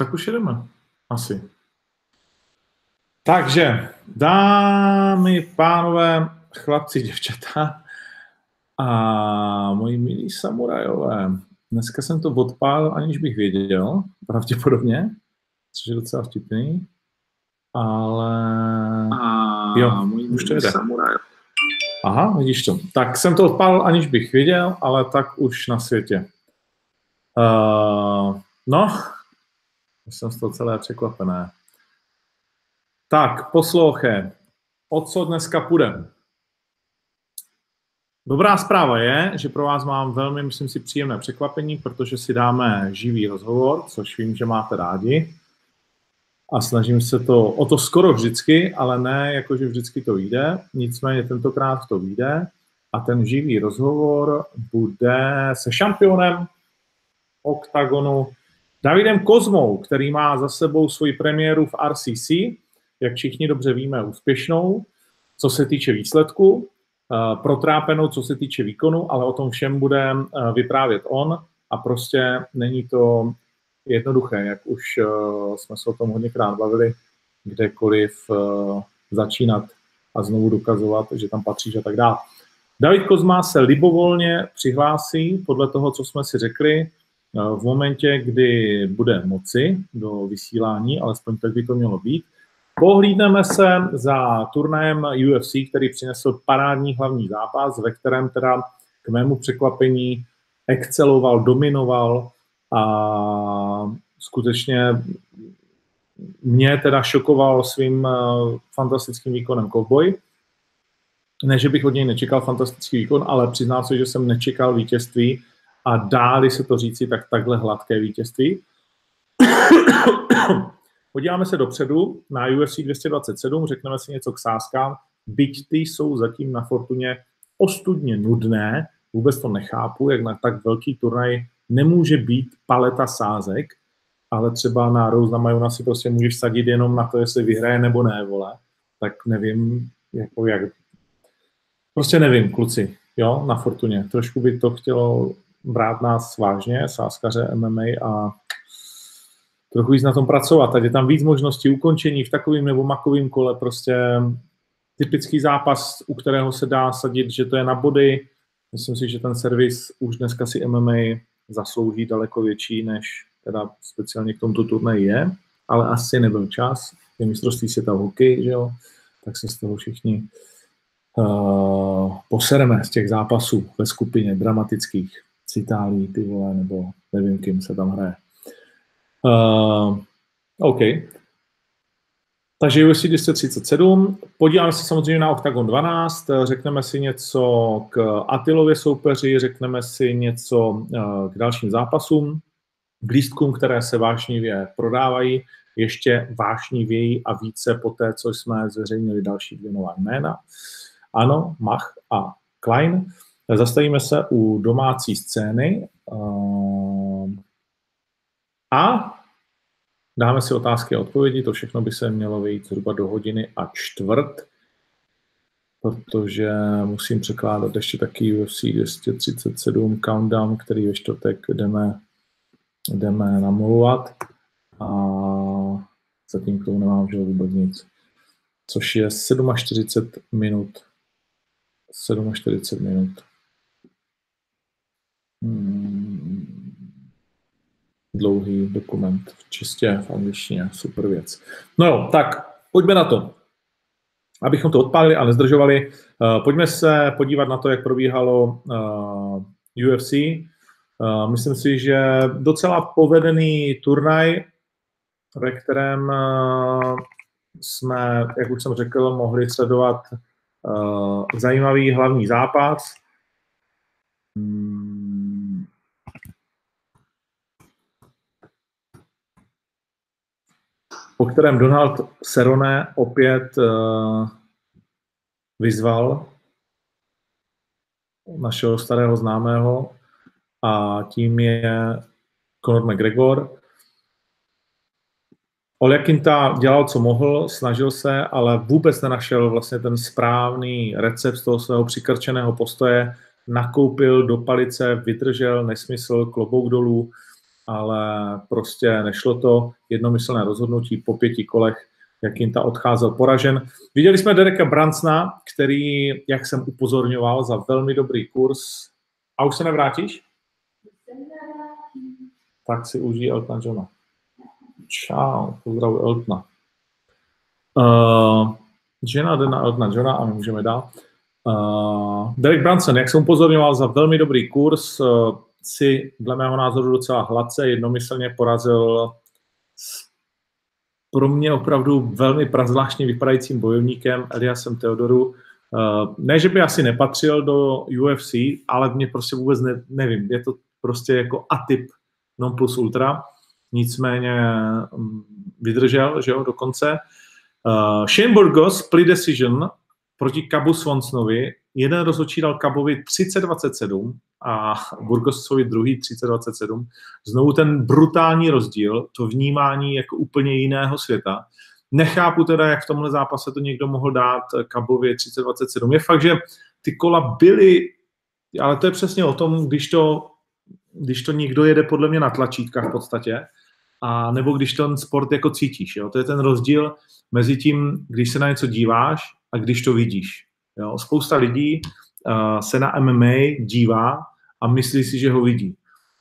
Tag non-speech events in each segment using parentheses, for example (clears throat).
Tak už jedeme. Asi. Takže, dámy, pánové, chlapci, děvčata a moji milí samurajové. Dneska jsem to odpálil, aniž bych věděl, pravděpodobně, což je docela vtipný, ale a jo, už to jde. Samuraj. Aha, vidíš to. Tak jsem to odpálil, aniž bych věděl, ale tak už na světě. Uh, no, jsem z toho celé překvapené. Tak, poslouche, o co dneska půjde? Dobrá zpráva je, že pro vás mám velmi, myslím si, příjemné překvapení, protože si dáme živý rozhovor, což vím, že máte rádi. A snažím se to o to skoro vždycky, ale ne jako, že vždycky to vyjde. Nicméně tentokrát to vyjde. A ten živý rozhovor bude se šampionem OKTAGONu Davidem Kozmou, který má za sebou svoji premiéru v RCC, jak všichni dobře víme, úspěšnou, co se týče výsledku, eh, protrápenou, co se týče výkonu, ale o tom všem bude eh, vyprávět on a prostě není to jednoduché, jak už eh, jsme se o tom hodněkrát bavili, kdekoliv začínat a znovu dokazovat, že tam patříš a tak dále. David Kozma se libovolně přihlásí podle toho, co jsme si řekli, v momentě, kdy bude moci do vysílání, alespoň tak by to mělo být. Pohlídneme se za turnajem UFC, který přinesl parádní hlavní zápas, ve kterém teda k mému překvapení exceloval, dominoval a skutečně mě teda šokoval svým eh, fantastickým výkonem Cowboy. Ne, že bych od něj nečekal fantastický výkon, ale přiznám se, že jsem nečekal vítězství a dáli se to říci, tak takhle hladké vítězství. (coughs) Podíváme se dopředu na UFC 227, řekneme si něco k sázkám, byť ty jsou zatím na Fortuně ostudně nudné, vůbec to nechápu, jak na tak velký turnaj nemůže být paleta sázek, ale třeba na Rose na Majona si prostě můžeš sadit jenom na to, jestli vyhraje nebo ne, vole. Tak nevím, jako jak... Prostě nevím, kluci, jo, na Fortuně. Trošku by to chtělo brát nás vážně, sáskaře MMA a trochu víc na tom pracovat. Ať je tam víc možností ukončení v takovým nebo makovým kole, prostě typický zápas, u kterého se dá sadit, že to je na body. Myslím si, že ten servis už dneska si MMA zaslouží daleko větší, než teda speciálně k tomuto turnaji je, ale asi nebyl čas. Je mistrovství světa hokej, že jo, tak se z toho všichni uh, posereme z těch zápasů ve skupině dramatických z Itálii, ty vole, nebo nevím, kým se tam hraje. Uh, OK. Takže UFC 237. Podíváme se samozřejmě na Octagon 12, řekneme si něco k Atilově soupeři, řekneme si něco uh, k dalším zápasům, k lístkům, které se vášnivě prodávají, ještě vášnivěji a více po té, co jsme zveřejnili další dvě nová jména. Ano, Mach a Klein. Zastavíme se u domácí scény ehm, a dáme si otázky a odpovědi. To všechno by se mělo vyjít zhruba do hodiny a čtvrt, protože musím překládat ještě taky UFC 237 countdown, který ve čtvrtek jdeme, jdeme namlouvat a zatím k tomu nemám že vůbec nic. Což je 47 minut. 47 minut. Hmm. dlouhý dokument, čistě v angličtině, super věc. No jo, tak pojďme na to. Abychom to odpálili a nezdržovali, uh, pojďme se podívat na to, jak probíhalo uh, eh, UFC. Uh, eh, myslím si, že docela povedený turnaj, ve kterém jsme, jak už jsem řekl, mohli sledovat zajímavý hlavní zápas. Hmm po kterém Donald Serone opět uh, vyzval našeho starého známého a tím je Conor McGregor. Oljakinta dělal, co mohl, snažil se, ale vůbec nenašel vlastně ten správný recept z toho svého přikrčeného postoje, nakoupil do palice, vydržel, nesmysl, klobouk dolů ale prostě nešlo to jednomyslné rozhodnutí po pěti kolech, jak jim ta odcházel poražen. Viděli jsme Dereka Brancna, který, jak jsem upozorňoval, za velmi dobrý kurz. A už se nevrátíš? Tak si užij Elton Johna. Čau, pozdravuji Eltona. Uh, žena jde na Eltona Johna a my můžeme dál. Uh, Derek Branson, jak jsem upozorňoval, za velmi dobrý kurz, uh, si dle mého názoru docela hladce jednomyslně porazil s pro mě opravdu velmi prazvláštně vypadajícím bojovníkem Eliasem Theodoru. Uh, ne, že by asi nepatřil do UFC, ale mě prostě vůbec ne, nevím, je to prostě jako atyp non plus ultra, nicméně um, vydržel, že jo, dokonce. Uh, Shane Burgos, split decision proti Kabu Swansonovi, jeden rozhodčí dal Kabovi 30-27 a Burgosovi druhý 30-27. Znovu ten brutální rozdíl, to vnímání jako úplně jiného světa. Nechápu teda, jak v tomhle zápase to někdo mohl dát Kabovi 30-27. Je fakt, že ty kola byly, ale to je přesně o tom, když to, když to někdo jede podle mě na tlačítkách v podstatě, a nebo když ten sport jako cítíš. Jo? To je ten rozdíl mezi tím, když se na něco díváš a když to vidíš. Jo? Spousta lidí uh, se na MMA dívá a myslí si, že ho vidí.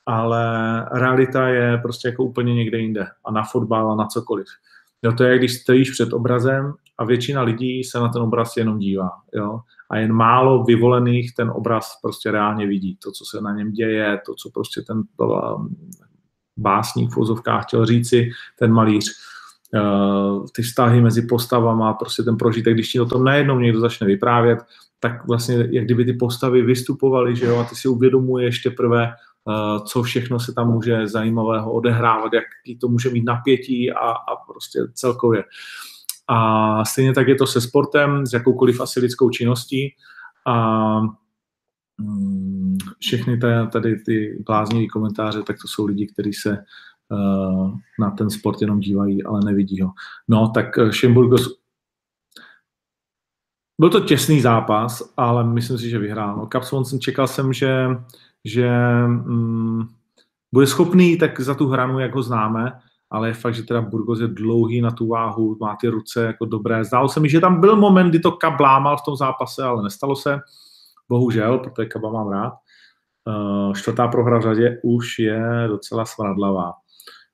Ale realita je prostě jako úplně někde jinde. A na fotbal a na cokoliv. Jo, to je, když stojíš před obrazem a většina lidí se na ten obraz jenom dívá. Jo? A jen málo vyvolených ten obraz prostě reálně vidí. To, co se na něm děje, to, co prostě ten um, básník v vozovkách chtěl říci, ten malíř. Uh, ty vztahy mezi postavama, prostě ten prožitek, když ti o tom najednou někdo začne vyprávět, tak vlastně jak kdyby ty postavy vystupovaly, že jo, a ty si uvědomuješ teprve, uh, co všechno se tam může zajímavého odehrávat, jaký to může mít napětí a, a prostě celkově. A stejně tak je to se sportem, s jakoukoliv asi lidskou činností a mm, všechny tady ty bláznivé komentáře, tak to jsou lidi, kteří se na ten sport jenom dívají, ale nevidí ho. No, tak Šimburgos byl to těsný zápas, ale myslím si, že vyhrál. No, Cap Swanson čekal jsem, že, že mm, bude schopný tak za tu hranu, jak ho známe, ale je fakt, že teda Burgos je dlouhý na tu váhu, má ty ruce jako dobré. Zdálo se mi, že tam byl moment, kdy to Kab lámal v tom zápase, ale nestalo se. Bohužel, protože Kaba mám rád. Uh, čtvrtá prohra v řadě už je docela smradlavá.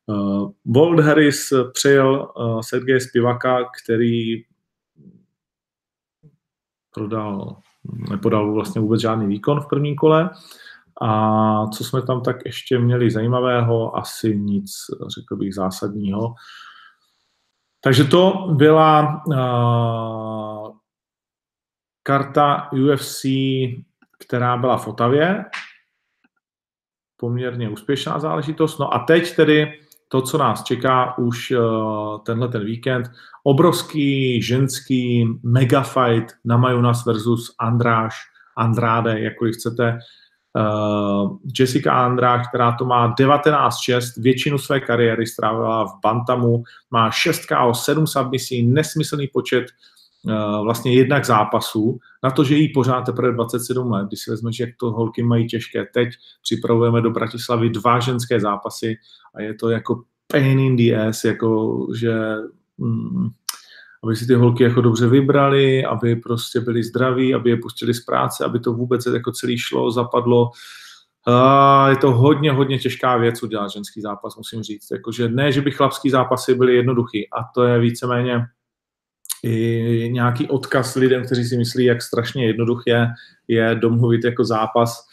Uh, Bold Harris přejel uh, Sergeje Spivaka, který prodal, nepodal vlastně vůbec žádný výkon v prvním kole. A co jsme tam tak ještě měli zajímavého? Asi nic, řekl bych, zásadního. Takže to byla uh, karta UFC, která byla v Otavě. Poměrně úspěšná záležitost. No a teď tedy to, co nás čeká už uh, tenhle ten víkend. Obrovský ženský megafight na Majunas versus Andráš, Andráde, jakkoliv chcete. Uh, Jessica Andráš, která to má 19-6, většinu své kariéry strávila v Bantamu, má 6 KO, 7 submisí, nesmyslný počet vlastně jednak zápasů, na to, že jí pořád teprve 27 let, když si vezmeš, jak to holky mají těžké. Teď připravujeme do Bratislavy dva ženské zápasy a je to jako pain in the ass, jako že mm, aby si ty holky jako dobře vybrali, aby prostě byli zdraví, aby je pustili z práce, aby to vůbec jako celý šlo, zapadlo. A je to hodně, hodně těžká věc udělat ženský zápas, musím říct. Jakože ne, že by chlapský zápasy byly jednoduchý a to je víceméně i nějaký odkaz lidem, kteří si myslí, jak strašně jednoduché je domluvit jako zápas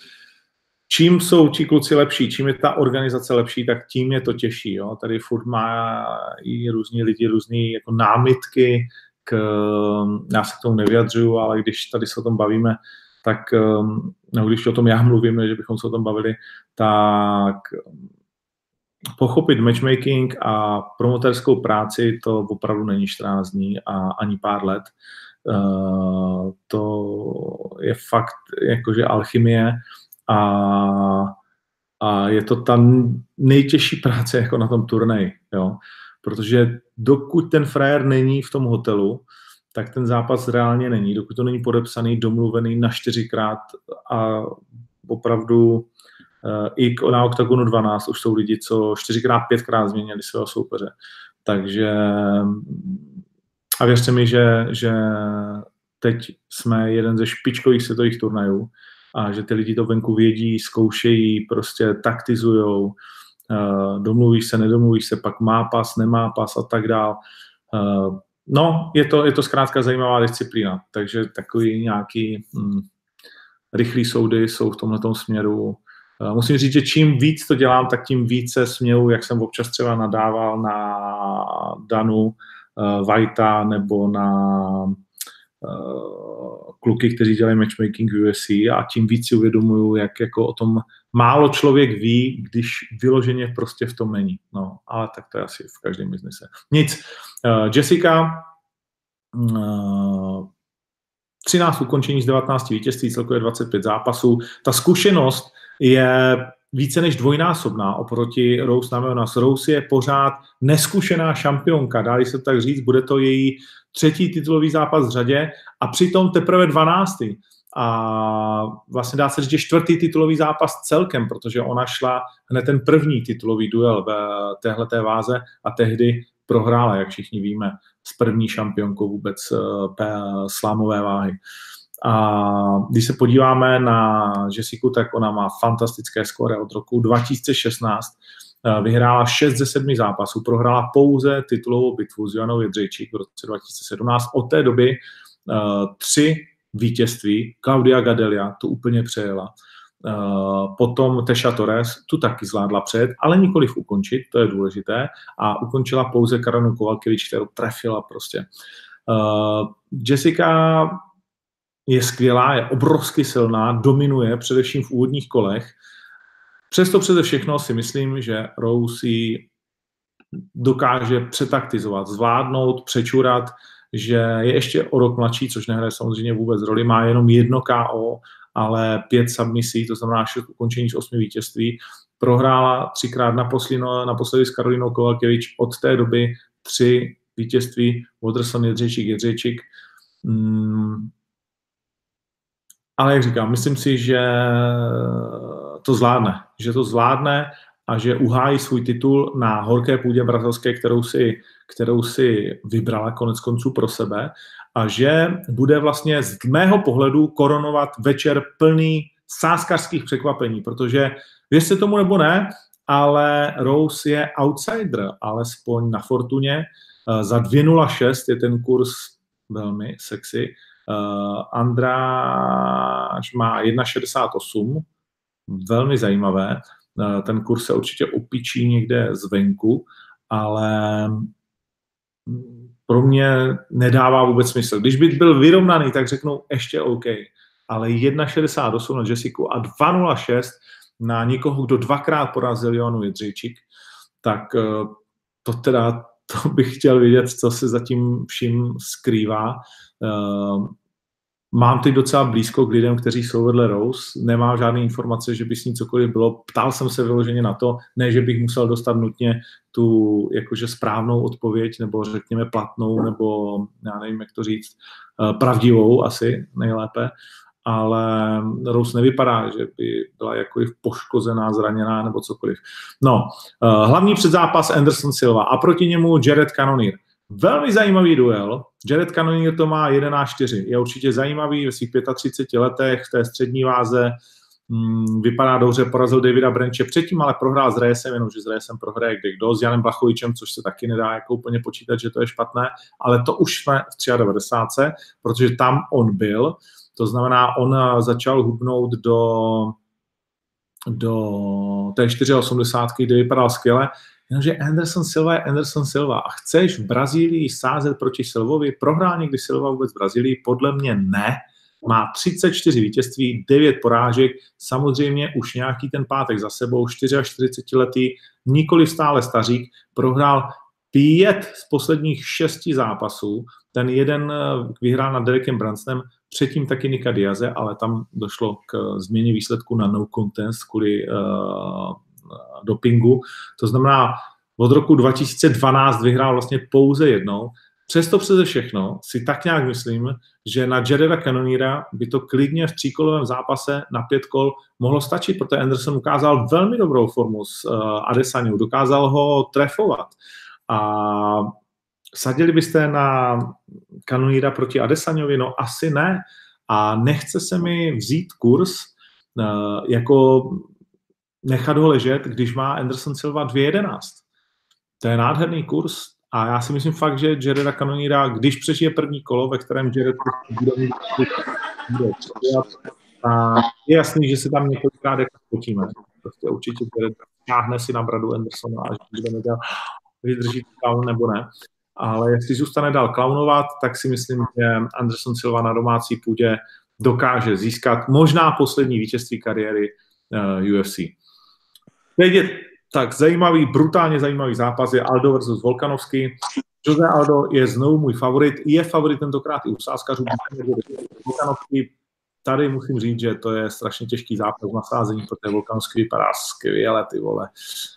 čím jsou ti kluci lepší, čím je ta organizace lepší, tak tím je to těžší. Jo? Tady furt má i různí lidi různé jako námitky, k, já se k tomu nevyjadřuju, ale když tady se o tom bavíme, tak no, když o tom já mluvím, že bychom se o tom bavili, tak pochopit matchmaking a promoterskou práci, to opravdu není 14 dní a ani pár let. Uh, to je fakt jakože alchymie a, a je to ta nejtěžší práce jako na tom turnaji, jo. Protože dokud ten frajer není v tom hotelu, tak ten zápas reálně není. Dokud to není podepsaný, domluvený na čtyřikrát a opravdu i na OKTAGONu 12 už jsou lidi, co čtyřikrát, pětkrát změnili svého soupeře. Takže a věřte mi, že, že teď jsme jeden ze špičkových světových turnajů a že ty lidi to venku vědí, zkoušejí, prostě taktizujou, uh, domluví se, nedomluví se, pak má pas, nemá pas a tak dál. Uh, no, je to, je to zkrátka zajímavá disciplína, takže takový nějaký hm, rychlý soudy jsou v tomhle směru. Uh, musím říct, že čím víc to dělám, tak tím více směju, jak jsem občas třeba nadával na Danu, uh, Vajta nebo na uh, kluky, kteří dělají matchmaking v USC a tím víc si uvědomuju, jak jako o tom málo člověk ví, když vyloženě prostě v tom není. No, ale tak to je asi v každém biznise. Nic. Jessica, uh, 13 ukončení z 19 vítězství, celkově 25 zápasů. Ta zkušenost je více než dvojnásobná oproti Rose Namajunas. Rose je pořád neskušená šampionka, dá se tak říct, bude to její třetí titulový zápas v řadě a přitom teprve 12. A vlastně dá se říct, že čtvrtý titulový zápas celkem, protože ona šla hned ten první titulový duel v téhleté váze a tehdy prohrála, jak všichni víme, s první šampionkou vůbec eh, slámové váhy. A když se podíváme na Jessiku, tak ona má fantastické skóre od roku 2016. Eh, vyhrála 6 ze 7 zápasů, prohrála pouze titulovou bitvu s Joanou Jedřejčík v roce 2017. Od té doby uh, tři vítězství. Claudia Gadelia to úplně přejela. Uh, potom Teša Torres tu taky zvládla před, ale nikoliv ukončit, to je důležité. A ukončila pouze Karanu Kovalkevič, kterou trefila prostě. Jessica je skvělá, je obrovsky silná, dominuje především v úvodních kolech. Přesto přede všechno si myslím, že Rose dokáže přetaktizovat, zvládnout, přečurat, že je ještě o rok mladší, což nehraje samozřejmě vůbec roli, má jenom jedno KO, ale pět submisí, to znamená šest ukončení z osmi vítězství. Prohrála třikrát naposledy, naposledy s Karolinou Kovalkevič, od té doby tři vítězství, Waterson, Jedřečík, Jedřečík. Hmm, ale jak říkám, myslím si, že to zvládne. Že to zvládne a že uhájí svůj titul na horké půdě brazilské, kterou si, kterou si vybrala konec konců pro sebe a že bude vlastně z mého pohledu koronovat večer plný sáskařských překvapení, protože věřte tomu nebo ne, ale Rose je outsider, alespoň na Fortuně. Za 2.06 je ten kurz velmi sexy Uh, Andráš má 1,68, velmi zajímavé. Uh, ten kurz se určitě opičí někde zvenku, ale pro mě nedává vůbec smysl. Když bych byl vyrovnaný, tak řeknu ještě OK, ale 1,68 na Jessiku a 2,06 na někoho, kdo dvakrát porazil Joanu Jedřejčík, tak uh, to teda to bych chtěl vědět, co se zatím vším skrývá. Uh, mám teď docela blízko k lidem, kteří jsou vedle Rose, nemám žádné informace, že by s ní cokoliv bylo. Ptal jsem se vyloženě na to, ne, že bych musel dostat nutně tu jakože správnou odpověď, nebo řekněme platnou, nebo já nevím, jak to říct, uh, pravdivou asi nejlépe, ale Rose nevypadá, že by byla jakkoliv poškozená, zraněná nebo cokoliv. No, uh, hlavní předzápas Anderson Silva a proti němu Jared Cannonier. Velmi zajímavý duel. Jared Cannonier to má 11-4. Je určitě zajímavý ve svých 35 letech v té střední váze. Hmm, vypadá dobře, porazil Davida Brenče předtím, ale prohrál s Reyesem, jenomže s Reyesem prohraje kde kdo, s Janem Blachovičem, což se taky nedá jako úplně počítat, že to je špatné, ale to už jsme v 93, protože tam on byl. To znamená, on eh, začal hubnout do, do té 4,80, kde vypadal skvěle, jenomže Anderson Silva je Anderson Silva a chceš v Brazílii sázet proti Silvovi, prohrál někdy Silva vůbec v Brazílii? Podle mě ne. Má 34 vítězství, 9 porážek, samozřejmě už nějaký ten pátek za sebou, 44 letý, nikoli stále stařík, prohrál pět z posledních šesti zápasů, ten jeden eh, vyhrál nad Derekem Bransonem, předtím taky Nika Diaze, ale tam došlo k změně výsledku na no contest kvůli uh, dopingu. To znamená, od roku 2012 vyhrál vlastně pouze jednou, přesto přeze všechno si tak nějak myslím, že na Jareda Cannoniera by to klidně v tříkolovém zápase na pět kol mohlo stačit, protože Anderson ukázal velmi dobrou formu s uh, Adesaniu, dokázal ho trefovat. A sadili byste na Cannoniera proti Adesaniovi? No asi ne. A nechce se mi vzít kurz uh, jako nechat ho ležet, když má Anderson Silva 2.11. To je nádherný kurz a já si myslím fakt, že Jareda Cannoniera, když přežije první kolo, ve kterém Jared bude mít a je jasný, že se tam několikrát jako spotíme. Prostě určitě Jared táhne si na bradu Andersona a že bude nedělat, vydrží clown nebo ne. Ale jestli zůstane dál klaunovat, tak si myslím, že Anderson Silva na domácí půdě dokáže získat možná poslední vítězství kariéry eh, UFC. Teď je tak zajímavý, brutálně zajímavý zápas je Aldo versus Volkanovský. Jose Aldo je znovu můj favorit, je favorit tentokrát i u sázkařů. Volkanovský, tady musím říct, že to je strašně těžký zápas na sázení, protože Volkanovský vypadá skvěle, ty vole.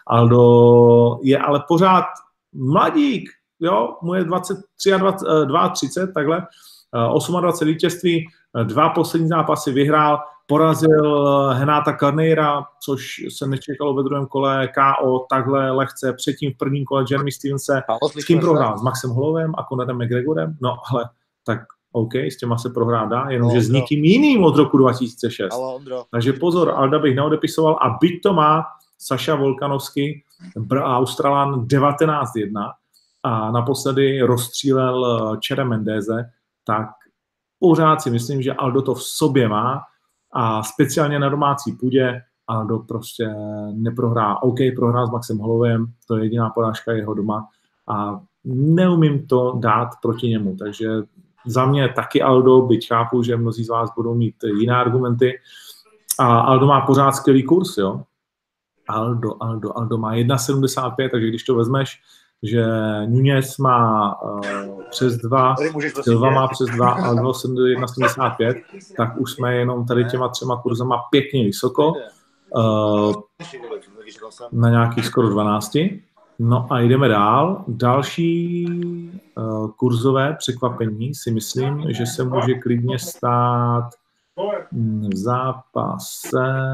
Aldo je ale pořád mladík, jo, mu je 23, 32, 30, takhle, 28 vítězství, dva poslední zápasy vyhrál, porazil Henáta Carneira, což se nečekalo ve druhém kole, KO takhle lehce, předtím v prvním kole Jeremy Stevense, s kým prohrál? S Maxem Holovem a Conorem McGregorem? No ale tak OK, s těma se prohrát dá, jenomže s nikým jiným od roku 2006. Takže pozor, Alda bych neodepisoval a byť to má Saša Volkanovský, Australan 19-1 a naposledy rozstřílel Čere Mendeze, tak pořád si myslím, že Aldo to v sobě má a speciálně na domácí půdě Aldo prostě neprohrá. OK, prohrá s Maxem Holovem, to je jediná porážka jeho doma a neumím to dát proti němu, takže za mě taky Aldo, byť chápu, že mnozí z vás budou mít jiné argumenty. A Aldo má pořád skvělý kurz, jo. Aldo, Aldo, Aldo má 1,75, takže když to vezmeš, že Nunez má uh, přes dva, Silva má přes dva a 1,75, tak už jsme jenom tady těma třema kurzama pěkně vysoko, uh, na nějakých skoro 12. No a jdeme dál. Další uh, kurzové překvapení si myslím, že se může klidně stát v zápase.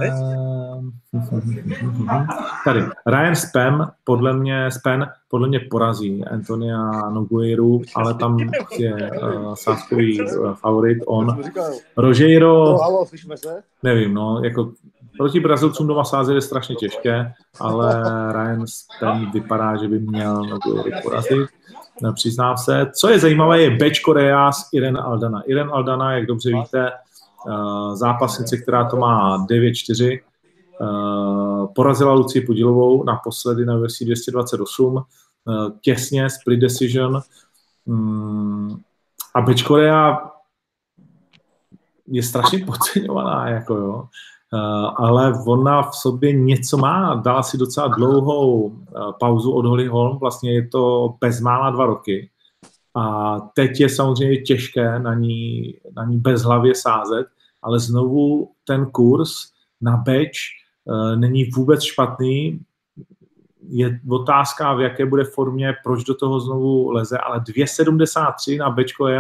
(laughs) Tady. Ryan Spam podle mě, Spen podle mě porazí Antonia Nogueiru, ale tam je uh, sáskový uh, favorit on. Rogeiro, nevím, no, jako proti Brazilcům doma sázet je strašně těžké, ale Ryan Spen vypadá, že by měl Nogueiru porazit. Přiznám se. Co je zajímavé, je Beč Korea s Irene Aldana. Irene Aldana, jak dobře víte, Eh, zápasnice, která to má 9-4, eh, porazila Luci Podilovou naposledy na UFC 228, eh, těsně, split decision. Mm, a Beč Korea je strašně (laughs) podceňovaná, jako jo. ale ona v sobě něco má, dala si docela dlouhou pauzu od Holly Holm, vlastně je to bezmála dva roky. A teď je samozřejmě těžké na ní, na ní bezhlavě sázet, ale znovu ten kurz na beč uh, není vůbec špatný. Je otázka, v jaké bude formě, proč do toho znovu leze, ale 2,73 na bečko je,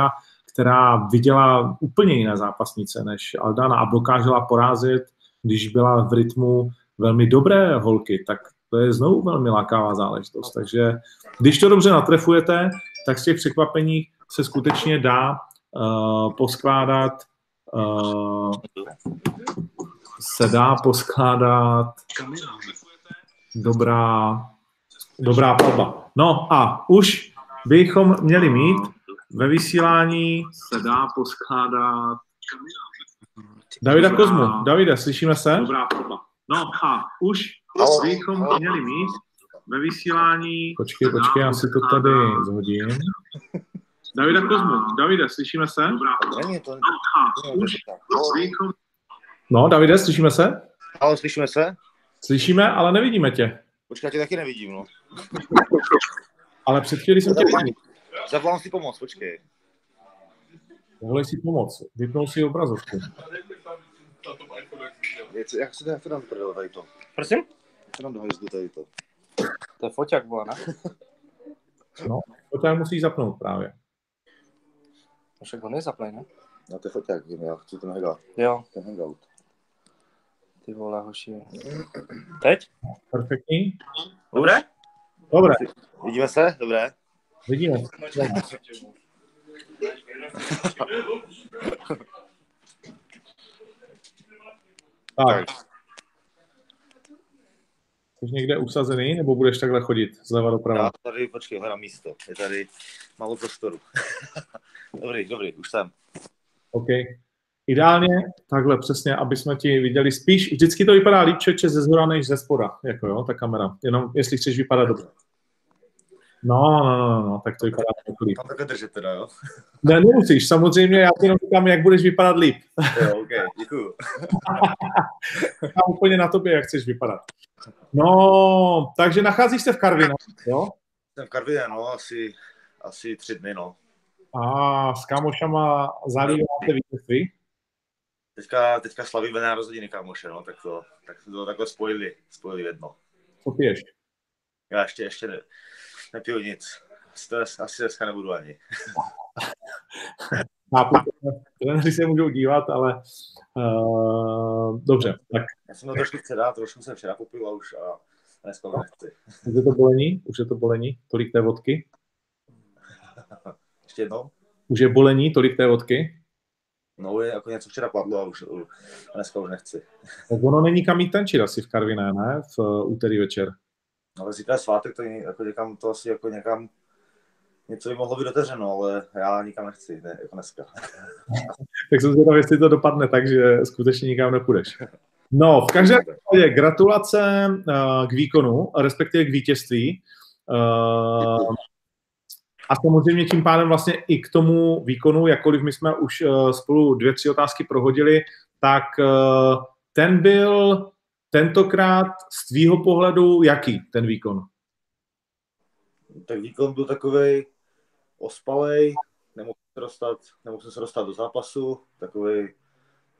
která viděla úplně jiné zápasnice než Aldana a dokážela porázet, když byla v rytmu velmi dobré holky, tak to je znovu velmi lákavá záležitost. Takže když to dobře natrefujete, tak z těch překvapení se skutečně dá uh, poskládat uh, se dá poskládat dobrá, dobrá palba. No a už bychom měli mít ve vysílání se dá poskládat Davida Kozmu. Davide, slyšíme se? Dobrá palba. No a už bychom měli mít ve vysílání... Počkej, počkej, já si to tady zhodím. Davida Kozmu. Davide, slyšíme se? Není to... No, Davide, slyšíme se? Ale slyšíme se? Slyšíme, ale nevidíme tě. Počkej, tě taky nevidím, no. ale před chvíli jsem tě viděl. Zavolám si pomoc, počkej. Zavolej si pomoc. Vypnul si obrazovku. Jak se to dám prdele tady to? Prosím? Jak se dám do hajzdu tady to? To je foťák, vole, ne? no, foťák musíš zapnout právě. Však on je zaplej, ne? Na té foťák, já chci ten hangout. Jo, Ten hangout. ty vole, hoši. Teď? Perfektní. Dobré? Dobré, Vidíme se? Dobré. vidíme. Tak, jsi někde usazený, nebo budeš takhle chodit zleva doprava? Já tady, počkej, hledám místo. Je tady málo prostoru. (laughs) dobrý, dobrý, už jsem. OK. Ideálně takhle přesně, aby jsme ti viděli spíš, vždycky to vypadá líp čeče ze zhora než ze spoda, jako jo, ta kamera, jenom jestli chceš vypadat dobře. No, no, no, no, tak to vypadá líp. Tam takhle držet teda, jo? Ne, nemusíš, samozřejmě, já ti jenom říkám, jak budeš vypadat líp. jo, ok, děkuju. (laughs) Já úplně na tobě, jak chceš vypadat. No, takže nacházíš se v Karvinu, jo? Jsem v Karvině, no, asi, asi tři dny, no. A s kámošama zalíváte vítězství. Teďka, teďka slavíme narozeniny kámoše, no, tak to, tak to takhle spojili, spojili jedno. Co piješ? Já ještě, ještě ne, nepiju nic. Asi, to, asi dneska nebudu ani. (laughs) Trenéři se můžou dívat, ale uh, dobře, tak Já jsem to trošku včera, trošku jsem včera popil a už a dneska už nechci. už je to bolení, už je to bolení, tolik té vodky. (laughs) Ještě jednou? Už je bolení, tolik té vodky. No, je jako něco včera padlo a už, a dneska už nechci. Tak ono není kam jít tančit asi v Karviné, ne? V uh, úterý večer. Ale zítra je svátek, to, jako někam, to asi jako někam něco by mohlo být otevřeno, ale já nikam nechci, ne, jako dneska. (laughs) Tak jsem zvědav, jestli to dopadne tak, že skutečně nikam nepůjdeš. No, v každém případě gratulace uh, k výkonu, respektive k vítězství. Uh, a samozřejmě tím pádem vlastně i k tomu výkonu, jakkoliv my jsme už uh, spolu dvě, tři otázky prohodili, tak ten byl tentokrát z tvýho pohledu jaký ten výkon? Tak výkon byl takový ospalej, nemohl se dostat, nemohl jsem se dostat do zápasu, takový,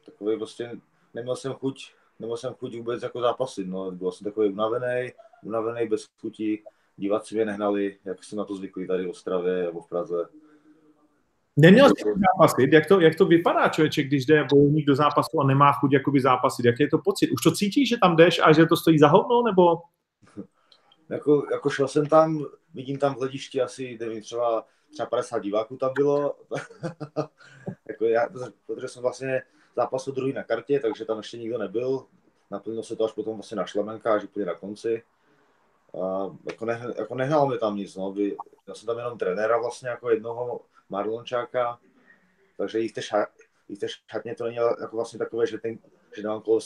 takový prostě, neměl jsem chuť, neměl jsem chuť vůbec jako zápasit, no, byl jsem takový unavený, unavený, bez chuti, diváci mě nehnali, jak jsem na to zvyklý tady v Ostravě nebo v Praze. Neměl jsi zápasit? Jak to, jak to vypadá, člověče, když jde bojovník do zápasu a nemá chuť jakoby zápasit? Jaký je to pocit? Už to cítíš, že tam jdeš a že to stojí za hovno, nebo? Jako, jako šel jsem tam, vidím tam v hledišti asi, nevím, třeba, třeba 50 diváků tam bylo. (laughs) jako já, protože jsem vlastně zápasil druhý na kartě, takže tam ještě nikdo nebyl. Naplnilo se to až potom vlastně na šlemenka, až úplně na konci. A jako, ne, jako nehnal mi tam nic, no. Já jsem tam jenom trenéra vlastně jako jednoho Marlončáka, takže i v té, ša, i v té šatně to není jako vlastně takové, že, ten, že mám kolem,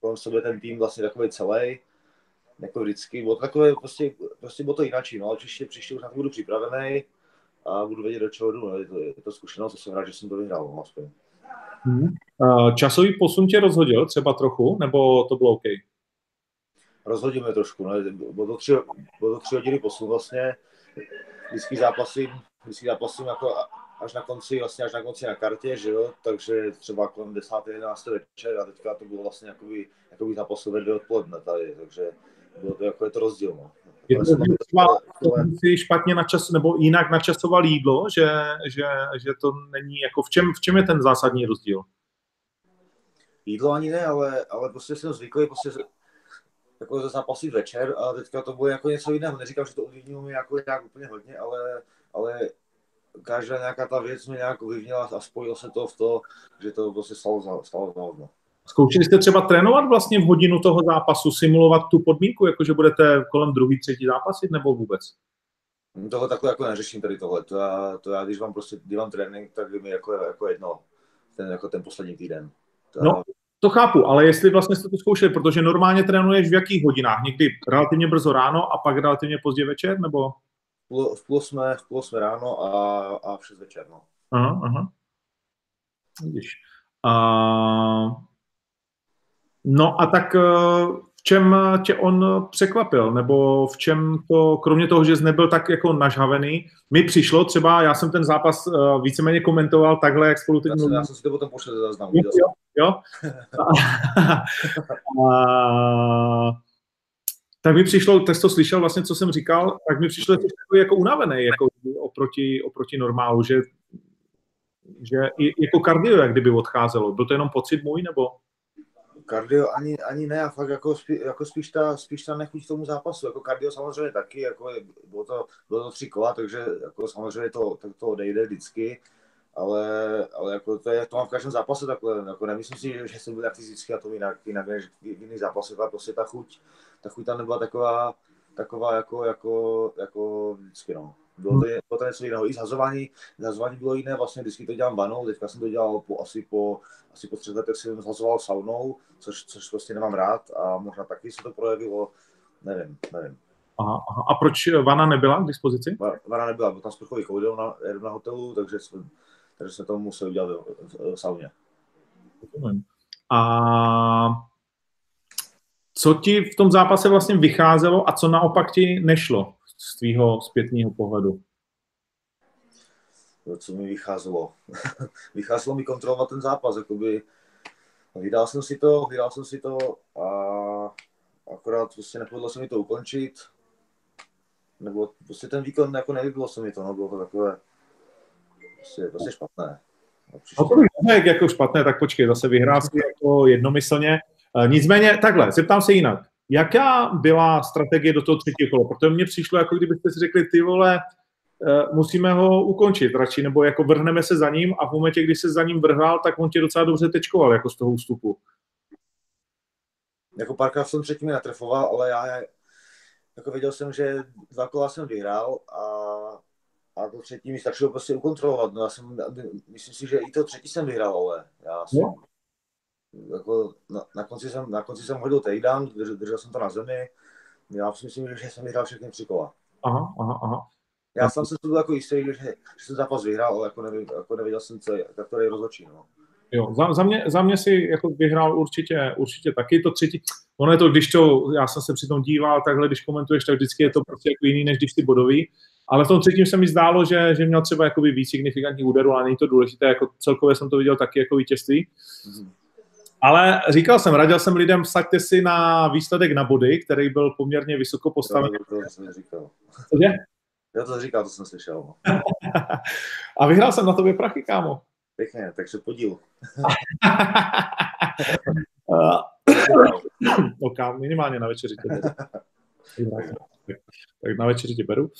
kolem sebe ten tým vlastně takový celý, jako vždycky, bylo to takové, prostě, prostě bylo to jinak, no, ale příště, příště už na to budu připravený a budu vědět, do čeho jdu, no, je to, je to zkušenost a jsem rád, že jsem to vyhrál, no, aspoň. Hmm. Časový posun tě rozhodil třeba trochu, nebo to bylo OK? Rozhodil mě trošku, no, bylo to tři, bylo to tři hodiny posun vlastně, vždycky zápasím, vždycky zápasím jako až na konci, vlastně až na konci na kartě, že jo, takže třeba kolem 10. 11. večer a teďka to bylo vlastně jakoby, jakoby zápasu ve dvě odpoledne tady, takže bylo to jako je to rozdíl, no. Je to třeba, si špatně načas, nebo jinak načasoval jídlo, že, že, že to není jako, v čem, v čem je ten zásadní rozdíl? Jídlo ani ne, ale, ale prostě jsem zvyklý prostě jako za zápasy večer a teďka to bylo jako něco jiného. Neříkám, že to ovlivnilo mě jako nějak úplně hodně, ale, ale každá nějaká ta věc mě nějak ovlivnila a spojilo se to v to, že to prostě stalo za, stalo. Zkoušeli jste třeba trénovat vlastně v hodinu toho zápasu, simulovat tu podmínku, jako že budete kolem druhý, třetí zápasit, nebo vůbec? Tohle takhle jako neřeším tady tohle. To já, to já když vám prostě dělám trénink, tak mi jako, jako jedno, ten, jako ten poslední týden. To no, to chápu, ale jestli vlastně jste to zkoušeli, protože normálně trénuješ v jakých hodinách? Někdy relativně brzo ráno a pak relativně pozdě večer, nebo? V půl jsme, v půl jsme ráno a, a v 6 večer, no. Aha, aha. Vidíš. Uh, no a tak uh, v čem tě on překvapil? Nebo v čem to, kromě toho, že jsi nebyl tak jako nažhavený, mi přišlo třeba, já jsem ten zápas uh, víceméně komentoval takhle, jak spolu teď já, jsem, já jsem si to potom pošel ze záznamu. Jo, jo, jo. (laughs) (laughs) a, tak mi přišlo, tak to slyšel vlastně, co jsem říkal, tak mi přišlo, takový jako unavený jako oproti, oproti normálu, že že i, jako kardio jak kdyby odcházelo. Byl to jenom pocit můj, nebo? Kardio ani, ani ne, a fakt jako, spí, jako spíš, ta, spíš ta nechuť tomu zápasu. Jako kardio samozřejmě taky, jako je, bylo, to, bylo to tři kola, takže jako samozřejmě to, to, to odejde vždycky, ale, ale jako to, je, to mám v každém zápase takhle, jako nemyslím si, že, jsem byl jak fyzicky a to jinak, jinak než v jiných zápasech, ale prostě ta chuť, ta chuť tam nebyla taková, taková jako, jako, jako vždycky, no. Bylo to, bylo to něco jiného. I zhazování, zhazování bylo jiné, vlastně vždycky to dělám vanou, teďka jsem to dělal po, asi po, asi po třech letech jsem zhazoval saunou, což, což prostě nemám rád a možná taky se to projevilo, nevím, nevím. Aha, aha. A proč vana nebyla k dispozici? Vana nebyla, byl tam sprchový koudel na, na hotelu, takže jsme, takže jsme to museli udělat v, v sauně. A co ti v tom zápase vlastně vycházelo a co naopak ti nešlo z tvýho zpětního pohledu? Co mi vycházelo? (laughs) vycházelo mi kontrolovat ten zápas, jakoby vydal jsem si to, vydal jsem si to a akorát prostě nepovedlo se mi to ukončit. Nebo prostě ten výkon jako nevybylo se mi to, no, bylo to takové prostě, prostě špatné. No to bych jak jako špatné, tak počkej, zase vyhrál si jako jednomyslně. E, nicméně, takhle, zeptám se jinak. Jaká byla strategie do toho třetího kola? Protože mně přišlo, jako kdybyste si řekli, ty vole, e, musíme ho ukončit radši, nebo jako vrhneme se za ním a v momentě, kdy se za ním vrhal, tak on tě docela dobře tečkoval jako z toho ústupu. Jako párkrát jsem třetí natrefoval, ale já jako věděl jsem, že dva kola jsem vyhrál a, a to třetí mi stačilo prostě ukontrolovat. No já jsem, myslím si, že i to třetí jsem vyhrál, ale já jsem, no jako na, na, konci jsem, na konci jsem hodil takedown, držel, držel jsem to na zemi. Já si myslím, že jsem vyhrál všechny tři kola. Aha, aha, aha. Já jsem se tu byl jako jistý, že, že jsem zápas vyhrál, ale jako, nevím, jako nevěděl jsem, co, jak to je rozhodčí. No. Jo, za, za, mě, za mě si jako vyhrál určitě, určitě taky to třetí. Ono je to, když to, já jsem se přitom díval, takhle, když komentuješ, tak vždycky je to prostě jako jiný, než když ty bodový. Ale v tom třetím se mi zdálo, že, že měl třeba jakoby víc signifikantních úderů, ale není to důležité, jako celkově jsem to viděl taky jako vítězství. Mm-hmm. Ale říkal jsem, radil jsem lidem, vsaďte si na výsledek na body, který byl poměrně vysoko postavený. To, to jsem říkal. Cože? Já to říkal, to jsem slyšel. (laughs) A vyhrál jsem na tobě prachy, kámo. Pěkně, takže podíl. (laughs) (coughs) ok, minimálně na večeři (laughs) tak, tak na večeři tě beru.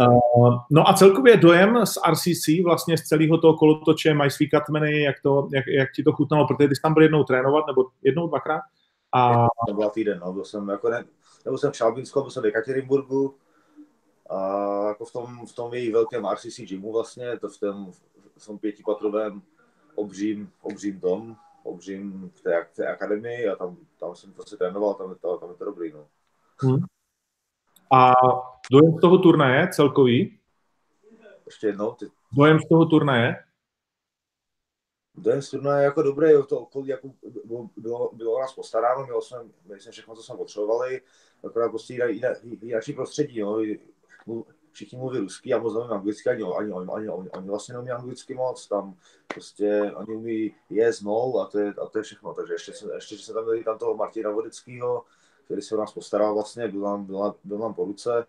Uh, no a celkově dojem z RCC, vlastně z celého toho kolotoče, mají svý katmeny, jak, to, jak, jak ti to chutnalo, protože ty jsi tam byl jednou trénovat, nebo jednou, dvakrát? A... To byla týden, no, byl jsem, jako ne, nebo jsem v Šalbínsku, byl jsem v Ekaterinburgu, a jako v tom, v tom její velkém RCC gymu vlastně, to v tom, v tom pětipatrovém obřím, obřím tom, obřím v té, v té akademii a tam, tam jsem prostě trénoval, tam, tam, tam je to dobrý, no. Hmm. A dojem z toho turnaje celkový? Ještě jednou. Ty... Dojem z toho turnaje? Dojem z turnaje jako dobrý, to okolí jako bylo, bylo, bylo nás postaráno, měli jsme, měli jsme všechno, co jsme potřebovali, akorát prostě jinak prostředí, jo. Všichni mluví rusky, já moc nevím anglicky, ani, ani, ani, ani, ani, ani vlastně neumí anglicky moc, tam prostě oni umí yes, no a to je, a to je všechno, takže ještě, ještě že se tam měli tam toho Martina Vodeckého, který se o nás postaral vlastně, byl nám, byl, byl nám po ruce,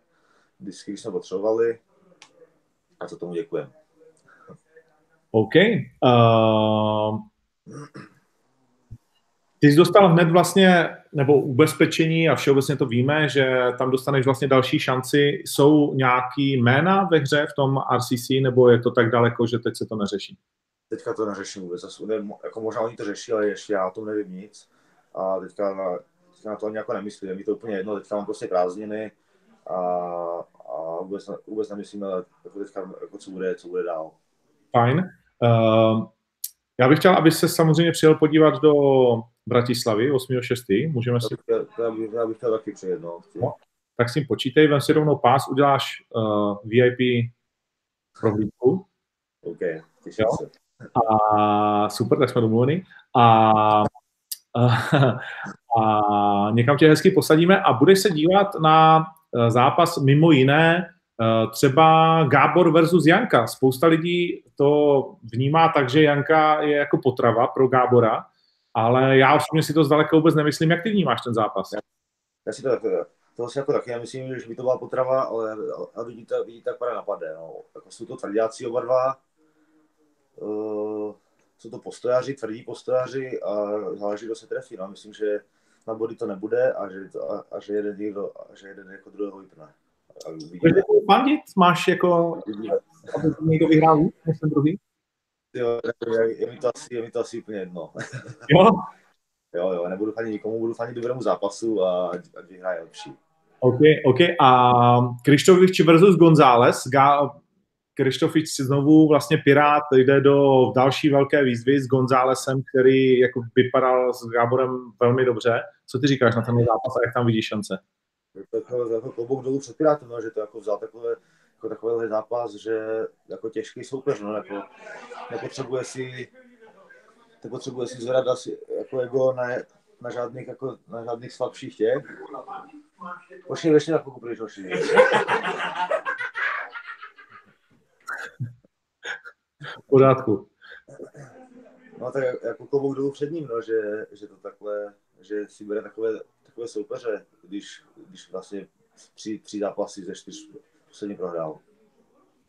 vždycky, když jsme potřebovali. A za tomu děkujeme. OK. Uh, ty jsi dostal hned vlastně, nebo ubezpečení a všeobecně to víme, že tam dostaneš vlastně další šanci. Jsou nějaký jména ve hře v tom RCC, nebo je to tak daleko, že teď se to neřeší? Teďka to neřeším vůbec. Jako možná oni to řeší, ale ještě já o tom nevím nic. A teďka na, si na to ani jako nemyslím, je mi to úplně jedno, teďka mám prostě prázdniny a, a vůbec, vůbec nemyslím, jako teďka, jako co, bude, co bude dál. Fajn. Uh, já bych chtěl, aby se samozřejmě přijel podívat do Bratislavy 8.6. Můžeme si... Já bych, já bych chtěl taky přijet, no. no. Tak s tím počítej, vem si rovnou pás, uděláš uh, VIP prohlídku. OK, těším se. A super, tak jsme domluveni. A a někam tě hezky posadíme a budeš se dívat na eh, zápas mimo jiné eh, třeba Gábor versus Janka. Spousta lidí to vnímá tak, že Janka je jako potrava pro Gábora, ale já osobně si to zdaleka vůbec nemyslím. Jak ty vnímáš ten zápas? Já si to tak, to si jako taky nemyslím, že by to byla potrava, ale a vidíte, vidíte jak napadne. No. Jako jsou to tvrdáci oba dva, uh, jsou to postojaři, tvrdí postojaři a záleží, kdo se trefí. No. Myslím, že na body to nebude a že, to, a, a že jeden, někdo, a že jeden jako druhého vypne. A uvidíme. fandit? Máš jako, aby někdo vyhrál víc než ten druhý? Jo, je, je, mi to asi, je mi to asi úplně jedno. (laughs) Jo? jo, jo, nebudu fanit nikomu, budu fanit dobrému zápasu a ať, ať vyhraje lepší. OK, OK. A Krištovič versus González. Ga, Krištofič si znovu vlastně Pirát jde do další velké výzvy s Gonzálesem, který jako vypadal s Gáborem velmi dobře. Co ty říkáš na ten zápas a jak tam vidíš šance? Jako, jako klobouk dolů před Pirátem, no, že to jako vzal takové, jako takovýhle zápas, že jako těžký soupeř, no, jako nepotřebuje si nepotřebuje si zvedat asi jako ego na, na žádných, jako, na žádných slabších těch. Pošli ještě na chvilku pryč, hoši. V pořádku. No tak jako klobouk dolů před ním, no, že, že to takhle, že si bere takové, takové soupeře, když, když vlastně tři, tři zápasy ze čtyř poslední prohrál.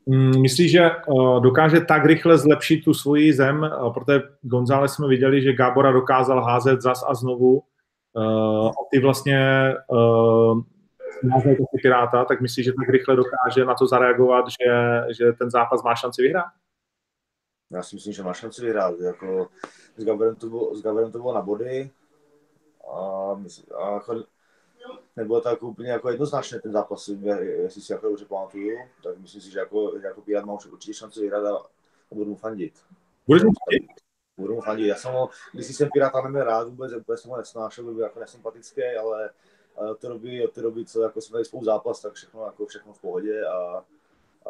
Mm, myslíš, že uh, dokáže tak rychle zlepšit tu svoji zem, uh, protože González jsme viděli, že Gábora dokázal házet zas a znovu. Uh, a ty vlastně házet jako Piráta, tak myslíš, že tak rychle dokáže na to zareagovat, že, že ten zápas má šanci vyhrát? Já si myslím, že má šanci vyhrát. Jako s Gabrielem to bylo, s Gabrielem to bylo na body a, a nebylo to jako úplně jako jednoznačné ten zápas, jestli si jako dobře pamatuju, tak myslím si, že jako, že jako Pirát má určitě šanci vyhrát a, a budu mu fandit. Budeš mu fandit? Budu mu fandit. Já jsem ho, když jsem Piráta neměl rád, vůbec, vůbec jsem ho nesnášel, byl jako nesympatický, ale od té doby, od té doby, co jako jsme měli spolu zápas, tak všechno, jako všechno v pohodě a,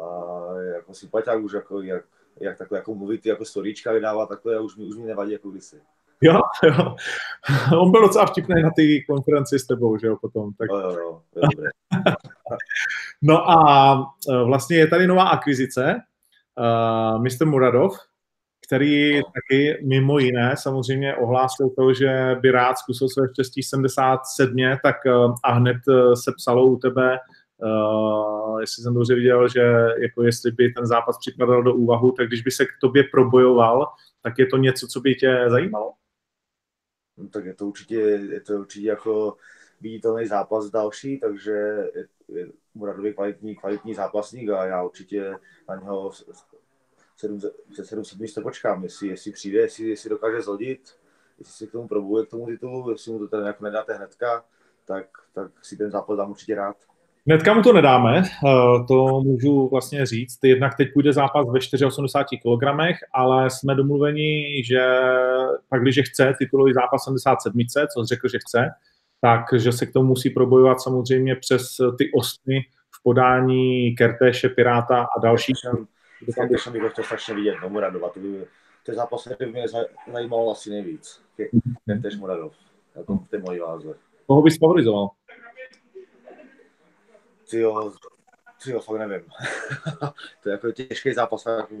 a jako sympatiák už jako, jak, jak takhle jako mluvit, jako storíčka vydává, takhle už mi, už mi nevadí jako kdysi. Jo, jo. (laughs) On byl docela vtipný na té konferenci s tebou, že jo, potom. Tak... Jo, jo, jo, (laughs) no a e, vlastně je tady nová akvizice, uh, Mr. Muradov, který no. taky mimo jiné samozřejmě ohlásil to, že by rád zkusil své štěstí 77, tak uh, a hned se psalo u tebe, uh, jestli jsem dobře viděl, že jako jestli by ten zápas připadal do úvahu, tak když by se k tobě probojoval, tak je to něco, co by tě zajímalo? No, tak je to určitě, je to určitě jako viditelný zápas další, takže je, je Muradovi kvalitní, kvalitní zápasník a já určitě na něho se 700 místo počkám, jestli, jestli přijde, jestli, jestli dokáže zhodit, jestli se k tomu probuje k tomu titulu, jestli mu to ten jako nedáte hnedka, tak, tak si ten zápas dám určitě rád. Hnedka mu to nedáme, eh, to můžu vlastně říct. Jednak teď půjde zápas ve 84 kg, ale jsme domluveni, že pak, když chce titulový zápas 77, co řekl, že chce, takže se k tomu musí probojovat samozřejmě přes ty ostny v podání Kertéše, Piráta a dalších. Kertéšem bych to strašně vidět, no Muradova, to by, to je zápas, který by mě zajímalo asi nejvíc. Kertéš Muradov, jako v té mojí váze. Koho bys favorizoval? Tyjo, tyjo, fakt nevím. (laughs) to je jako těžký zápas, jako,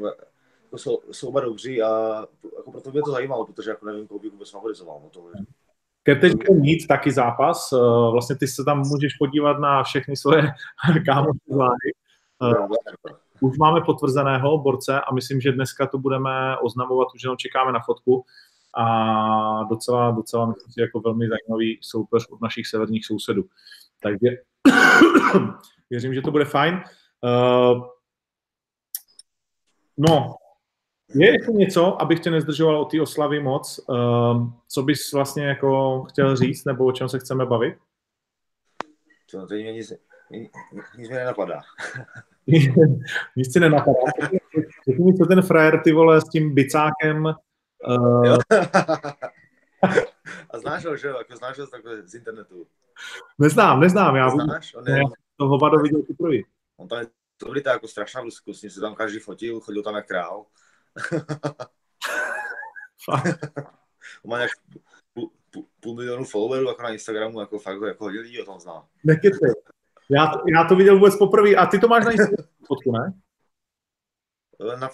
jako jsou, jsou oba dobří a jako proto mě to zajímalo, protože jako nevím, koho bych vůbec favorizoval. No to, Keď teď bude mít taky zápas, eh, vlastně ty se tam můžeš podívat na všechny svoje (laughs) kámoši vlády. Eh, už máme potvrzeného borce a myslím, že dneska to budeme oznamovat, už jenom čekáme na fotku a docela, docela myslím si, jako velmi zajímavý soupeř od našich severních sousedů. Takže (coughs) Věřím, že to bude fajn. Uh, no, je ještě něco, abych tě nezdržoval o té oslavy moc, uh, co bys vlastně jako chtěl říct, nebo o čem se chceme bavit? To teď mě nic, nic, nic mě nenapadá. (laughs) nic si nenapadá. Řekni mi, co ten frajer, ty vole, s tím bicákem. Uh... (laughs) A znáš ho, že jo? Jako znáš ho z internetu. (laughs) Neznám, neznám, já Znáš? On je, to hovado viděl poprvé. On tam je to jako strašná blízkost, se tam každý fotil, chodil tam jak král. (laughs) on má nějak půl, půl, půl milionu followerů jako na Instagramu, jako fakt jako hodně lidí o tom zná. Nekecej. Já, já to viděl vůbec poprvé. A ty to máš na Instagramu (laughs) fotku, ne? Na,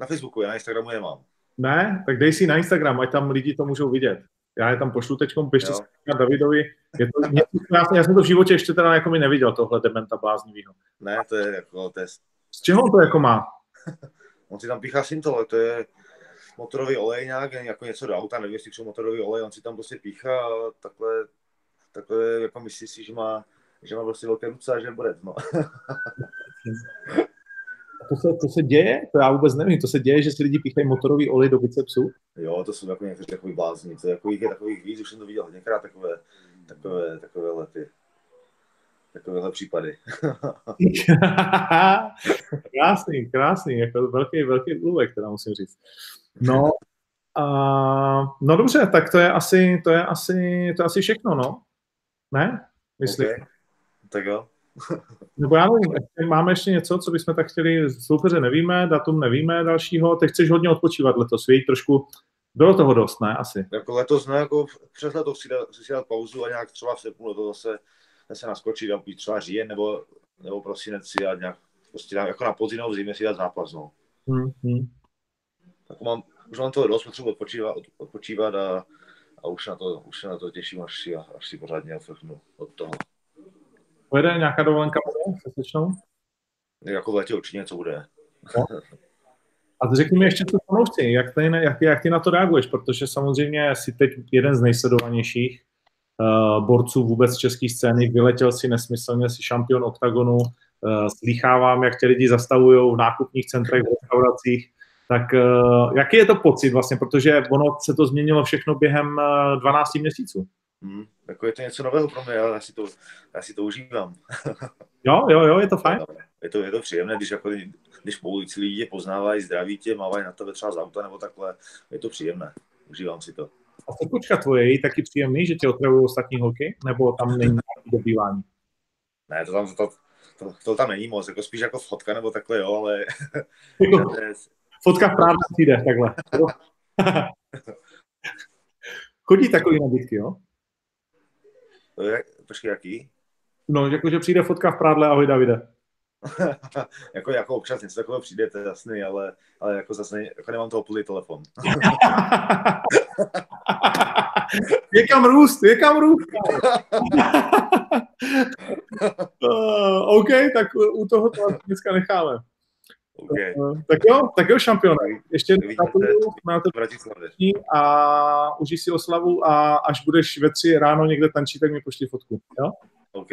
na Facebooku, já na Instagramu je mám. Ne? Tak dej si na Instagram, ať tam lidi to můžou vidět já je tam pošlu teď, běžte se Davidovi. Je to, mě, já, já, jsem to v životě ještě teda jako mi neviděl, tohle dementa bláznivýho. Ne, to je jako, to je... Z čeho on to jako má? (laughs) On si tam píchá Sintol, to je motorový olej nějak, jako něco do auta, nevím, jestli jsou motorový olej, on si tam prostě píchá a takhle, takhle jako myslí si, že má, že má prostě velké ruce a že bude, no. (laughs) to se, to se děje? To já vůbec nevím. To se děje, že si lidi píchají motorový olej do bicepsu? Jo, to jsou jako někteří takový blázni. To je jako, je takových víc, už jsem to viděl hodněkrát, takové, takové, takové lety. Takovéhle případy. (laughs) krásný, krásný, jako velký, velký úlek, teda musím říct. No, a, no dobře, tak to je asi, to je asi, to je asi všechno, no. Ne? Myslím. Okay. Tak jo. Nebo já nevím, ještě máme ještě něco, co bychom tak chtěli, soupeře nevíme, datum nevíme dalšího, teď chceš hodně odpočívat letos, víš, trošku, bylo toho dost, ne, asi? Jako letos ne, jako přes leto si dát, si dát pauzu a nějak třeba v srpnu to zase, zase naskočit a být třeba říjen nebo, nebo prosinec si dát nějak, prostě jako na podzim v zimě si dát zápas, no. Hmm, hmm. Tak mám, už mám toho dost, potřebuji odpočívat, odpočívat a, a už, na to, už se na to těším, až si, až si pořádně odfrchnu od toho. Pojede nějaká dovolenka bude se slečnou? Jako v letě určitě něco bude. No. A ty řekni mi ještě co fanoušci, jak, ty, jak, jak ty na to reaguješ, protože samozřejmě jsi teď jeden z nejsledovanějších uh, borců vůbec české scény, vyletěl si nesmyslně, si šampion oktagonu, uh, slýchávám, jak tě lidi zastavují v nákupních centrech, v restauracích, tak uh, jaký je to pocit vlastně, protože ono se to změnilo všechno během uh, 12 měsíců? Hmm, jako je to něco nového pro mě, ale já si to, já si to užívám. (laughs) jo, jo, jo, je to fajn. Je to, je to příjemné, když, jako, když po ulici lidi poznávají, zdraví tě, mávají na tebe třeba z auta nebo takhle. Je to příjemné, užívám si to. A fotočka tvoje je taky příjemný, že tě otravují ostatní holky? Nebo tam není dobývání? Ne, to tam, to, to, to, tam není moc, jako spíš jako fotka nebo takhle, jo, ale... (laughs) fotka v právě jde, takhle. (laughs) Chodí takový nabídky, jo? Jak, počkej, jaký? No, jakože přijde fotka v prádle, ahoj Davide. (laughs) jako, jako občas něco takového přijde, to je jasný, ale, ale jako zase jako nemám toho plný telefon. (laughs) je kam růst, je kam růst. uh, (laughs) OK, tak u toho to dneska necháme. Okay. Tak jo, tak jo, šampion. Ještě na to a užij si oslavu a až budeš ve tři ráno někde tančit, tak mi pošli fotku. Jo? OK.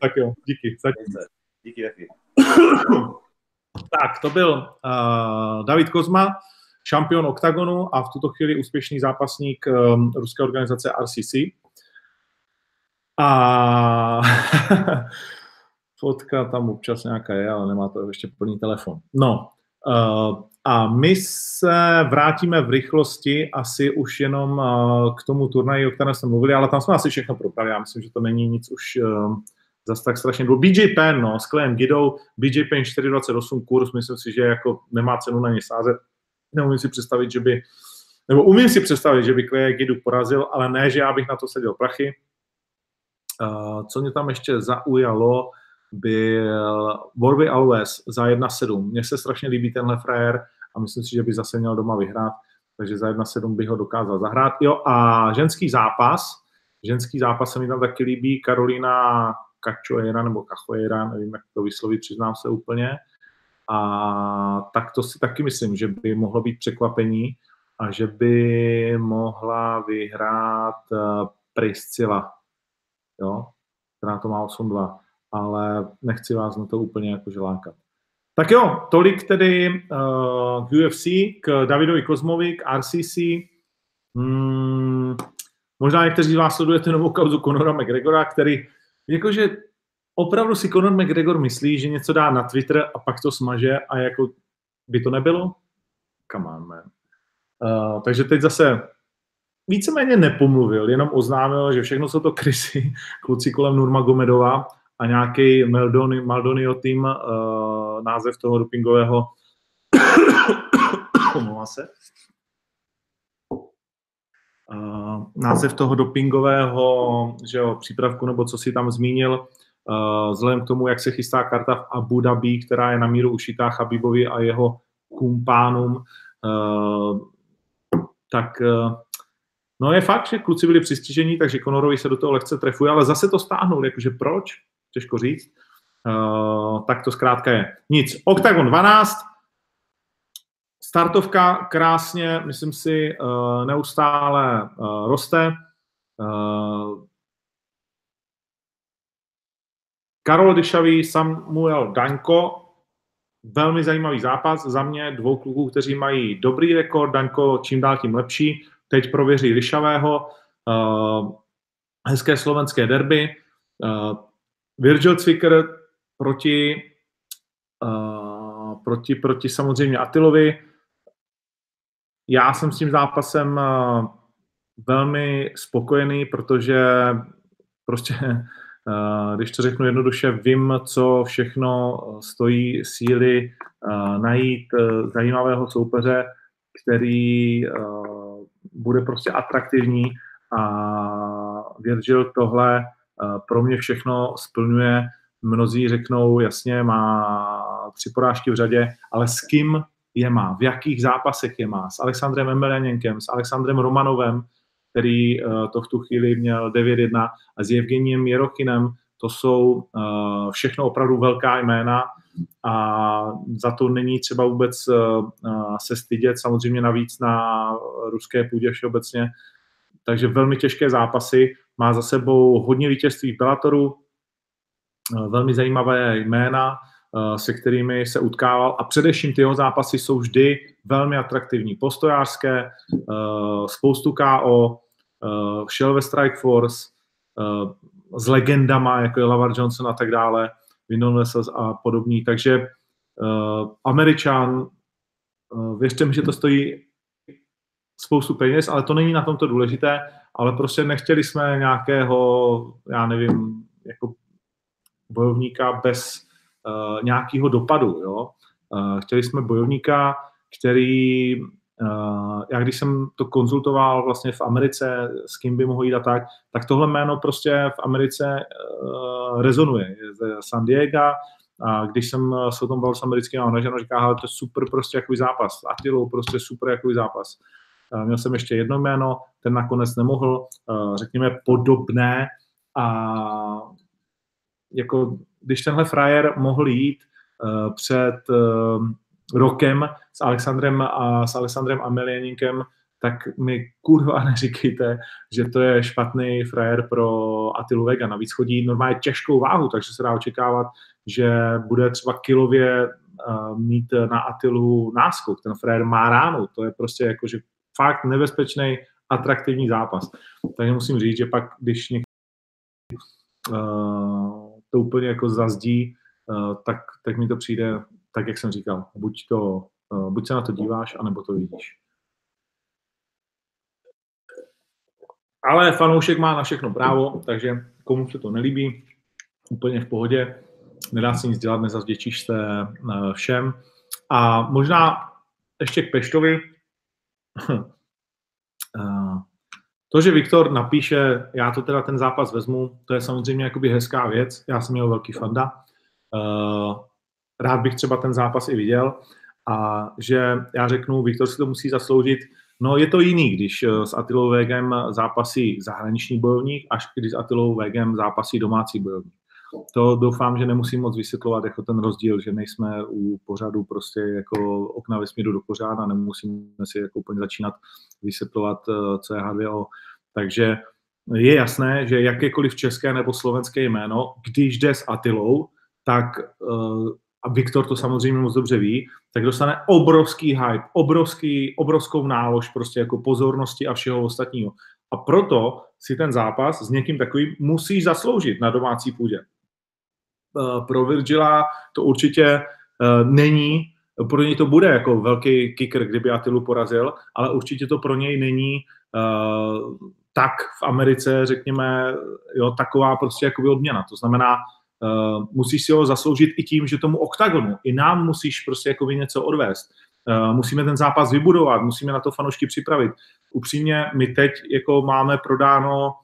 tak jo, díky. Zatím. Díky taky. tak, to byl uh, David Kozma, šampion OKTAGONu a v tuto chvíli úspěšný zápasník um, ruské organizace RCC. A (laughs) fotka tam občas nějaká je, ale nemá to ještě plný telefon. No, uh, a my se vrátíme v rychlosti asi už jenom uh, k tomu turnaji, o kterém jsme mluvili, ale tam jsme asi všechno probrali. Já myslím, že to není nic už uh, zase tak strašně dlouho. BJ Penn, no, s Klejem Gidou, BJ Penn 428 kurz, myslím si, že jako nemá cenu na ně sázet. Neumím si představit, že by, nebo umím si představit, že by Kleje Gidu porazil, ale ne, že já bych na to seděl prachy. Uh, co mě tam ještě zaujalo, byl Warby Alves za 1-7. Mně se strašně líbí tenhle frajer a myslím si, že by zase měl doma vyhrát, takže za 1-7 bych ho dokázal zahrát. Jo, a ženský zápas, ženský zápas se mi tam taky líbí, Karolina Cachoeira nebo Cachoeira, nevím, jak to vyslovit, přiznám se úplně. A tak to si taky myslím, že by mohlo být překvapení a že by mohla vyhrát uh, Priscila, jo, která to má 8-2 ale nechci vás na to úplně jakože lákat. Tak jo, tolik tedy uh, k UFC, k Davidovi Kozmovi, k RCC. Hmm, možná někteří z vás sledujete novou kauzu Conora McGregora, který jakože opravdu si Conor McGregor myslí, že něco dá na Twitter a pak to smaže a jako by to nebylo? Come on, man. Uh, takže teď zase víceméně nepomluvil, jenom oznámil, že všechno jsou to krysy, kluci kolem Nurmagomedova a nějaký Maldoni, Maldonio tým, uh, název toho dopingového (coughs) se. Uh, název toho dopingového že jo, přípravku, nebo co si tam zmínil, uh, vzhledem k tomu, jak se chystá karta v Abu Dhabi, která je na míru ušitá Chabibovi a jeho kumpánům, uh, tak no je fakt, že kluci byli přistižení, takže Conorovi se do toho lehce trefuje, ale zase to stáhnul, jakože proč? Těžko říct. Uh, tak to zkrátka je. Nic. Octagon 12, startovka krásně, myslím si, uh, neustále uh, roste. Karol Dyšavý, Samuel Danko, velmi zajímavý zápas. Za mě dvou kluků, kteří mají dobrý rekord, Danko čím dál tím lepší. Teď prověří Ryšavého. Hezké slovenské derby. Virgil Cvicker proti, uh, proti, proti samozřejmě Atilovi. Já jsem s tím zápasem uh, velmi spokojený, protože prostě, (laughs) uh, když to řeknu jednoduše, vím, co všechno stojí síly uh, najít uh, zajímavého soupeře, který bude prostě atraktivní a Virgil tohle pro mě všechno splňuje. Mnozí řeknou, jasně, má tři porážky v řadě, ale s kým je má, v jakých zápasech je má, s Alexandrem Emelianěnkem, s Alexandrem Romanovem, který uh, to v tu chvíli měl 9-1 a s Evgeniem Jerochinem, to jsou uh, všechno opravdu velká jména a za to není třeba vůbec se stydět, samozřejmě navíc na ruské půdě všeobecně. Takže velmi těžké zápasy, má za sebou hodně vítězství v Bellatoru, Eh, velmi zajímavé jména, eh, se kterými se utkával. A především ty jeho zápasy jsou vždy velmi atraktivní, postojářské, eh, spoustu KO, šel ve Strike Force s legendama, jako je Lavar Johnson a tak dále, Windon Vessels a podobní, takže Američan, věřte mi, že to stojí spoustu peněz, ale to není na tomto důležité, ale prostě nechtěli jsme nějakého, já nevím, jako bojovníka bez uh, nějakého dopadu. Jo? Uh, chtěli jsme bojovníka, který, uh, já když jsem to konzultoval vlastně v Americe, s kým by mohl jít a tak, tak tohle jméno prostě v Americe uh, rezonuje. Je ze San Diego, a když jsem se o tom bavil s americkým manažerem, říká, ale to je super prostě jakový zápas. Atilou prostě super jakový zápas. Uh, měl jsem ještě jedno jméno, ten nakonec nemohl, uh, řekněme, podobné a jako když tenhle frajer mohl jít uh, před rokem s Alexandrem a s Alexandrem Amelianinkem, tak mi kurva (laughs) neříkejte, že to je špatný frajer pro Atilu Vega. Navíc chodí normálně těžkou váhu, takže se dá očekávat, že bude třeba kilově mít na Atilu náskok. Ten frajer má ránu, to je prostě jako, že fakt nebezpečný, atraktivní zápas. Takže musím říct, že pak, když někdo uh, to úplně jako zazdí, eh, tak, tak mi to přijde tak, jak jsem říkal. Buď, to, eh, buď se na to díváš, anebo to vidíš. Ale fanoušek má na všechno právo, takže komu se to nelíbí, úplně v pohodě, nedá se nic dělat, nezavděčíš se eh, všem. A možná ještě k Peštovi. (laughs) To, že Viktor napíše, já to teda ten zápas vezmu, to je samozřejmě jakoby hezká věc, já jsem měl velký fanda, uh, rád bych třeba ten zápas i viděl. A že já řeknu, Viktor si to musí zasloužit, no je to jiný, když eh, s Atilou Vegem zápasí zahraniční bojovník, až když s Atilou Vegem zápasí domácí bojovník. To doufám, že nemusím moc vysvětlovat jako ten rozdíl, že nejsme u pořadu prostě jako okna vesmíru do pořáda, nemusíme si jako úplně začínat vysvětlovat, eh, co je H2O. Takže je jasné, že jakékoliv české nebo slovenské jméno, když jde s Atilou, tak uh, a Viktor to samozřejmě moc dobře ví, tak dostane obrovský hype, obrovský, obrovskou nálož prostě jako pozornosti a všeho ostatního. A proto si ten zápas s někým takovým musíš zasloužit na domácí půdě. Uh, pro Virgila to určitě uh, není pro něj to bude jako velký kicker, kdyby Atilu porazil, ale určitě to pro něj není uh, tak v Americe, řekněme, jo, taková prostě jakoby odměna. To znamená, uh, musíš si ho zasloužit i tím, že tomu oktagonu, i nám musíš prostě jakoby něco odvést. Uh, musíme ten zápas vybudovat, musíme na to fanoušky připravit. Upřímně, my teď jako máme prodáno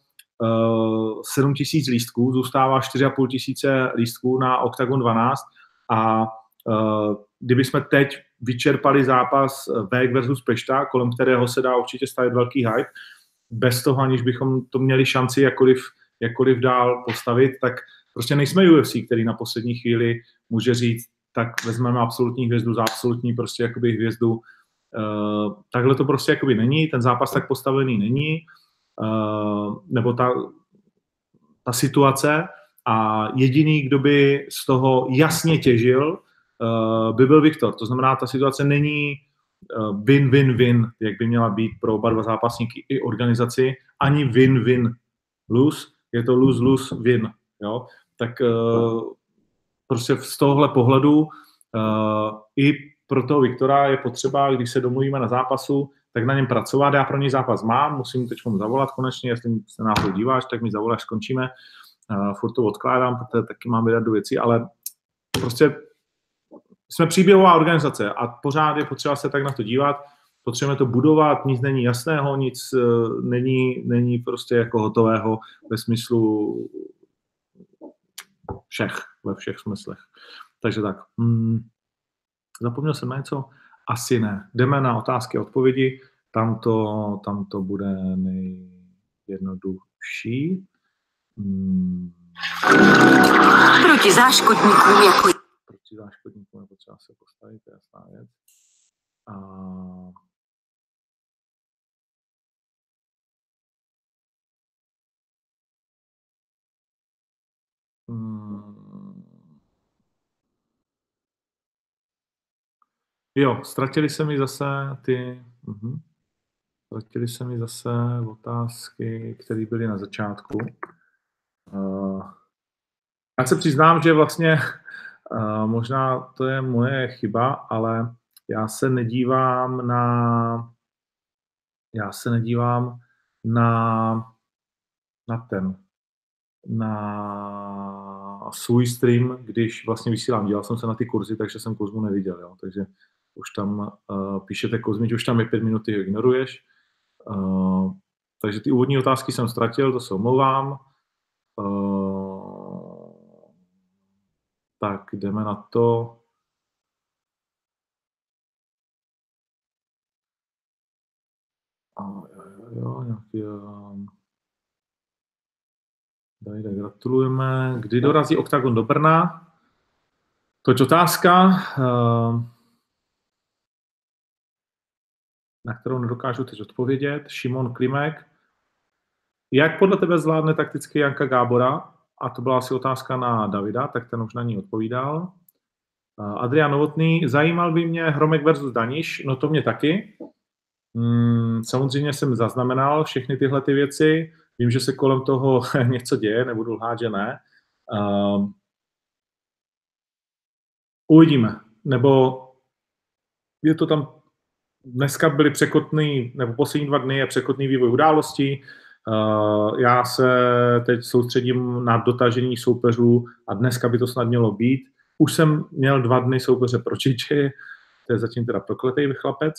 7 tisíc lístků, zůstává 4,5 tisíce lístků na Octagon 12 a uh, kdyby jsme teď vyčerpali zápas Vek versus Pešta, kolem kterého se dá určitě stavit velký hype, bez toho, aniž bychom to měli šanci jakkoliv, jakkoliv dál postavit, tak prostě nejsme UFC, který na poslední chvíli může říct, tak vezmeme absolutní hvězdu za absolutní prostě jakoby hvězdu. Uh, takhle to prostě jakoby není, ten zápas tak postavený není, nebo ta, ta situace a jediný, kdo by z toho jasně těžil, uh, by byl Viktor. To znamená, ta situace není win-win-win, jak by měla být pro oba dva zápasníky i organizaci, ani win-win-lose, je to lose-lose-win. Jo? Tak prostě z tohohle pohledu i pro toho Viktora je potřeba, když se domluvíme na zápasu, tak na něm pracovat. Já pro něj zápas mám, musím teď zavolat konečně, jestli se na to díváš, tak mi zavoláš, skončíme. Uh, furt to odkládám, protože taky mám vydat do věcí, ale prostě jsme příběhová organizace a pořád je potřeba se tak na to dívat, potřebujeme to budovat, nic není jasného, nic uh, není, není prostě jako hotového ve smyslu všech, ve všech smyslech. Takže tak. Hmm. Zapomněl jsem na něco? Asi ne. Jdeme na otázky a odpovědi. Tam to, tam to bude nejjednodušší. Hmm. Proti záškodníkům jako... Proti záškodníkům je potřeba se postavit, to je jasná věc. A Hmm. Jo, ztratili se mi zase ty... Uh-huh. Ztratili se mi zase otázky, které byly na začátku. Uh, já se přiznám, že vlastně uh, možná to je moje chyba, ale já se nedívám na já se nedívám na na ten na svůj stream, když vlastně vysílám. Dělal jsem se na ty kurzy, takže jsem Kozmu neviděl. Jo. Takže už tam uh, píšete Kozmi, už tam je pět minut, ty ignoruješ. Uh, takže ty úvodní otázky jsem ztratil, to se omlouvám. Uh, tak jdeme na to. Jo, jo, nějaký, uh, Dajde, gratulujeme. Kdy dorazí OKTAGON do Brna? To je otázka, eh, na kterou nedokážu teď odpovědět. Šimon Klimek. Jak podle tebe zvládne takticky Janka Gábora? A to byla asi otázka na Davida, tak ten už na ní odpovídal. Adrian Novotný, zajímal by mě Hromek versus Daniš, no to mě taky. Hmm, samozřejmě jsem zaznamenal všechny tyhle ty věci. Vím, že se kolem toho (laughs) něco děje, nebudu lhát, že ne. Uh, uvidíme. Nebo je to tam, dneska byly překotný, nebo poslední dva dny je překotný vývoj událostí. Uh, já se teď soustředím na dotažení soupeřů a dneska by to snad mělo být. Už jsem měl dva dny soupeře pro Čiči, to je zatím teda prokletý chlapec.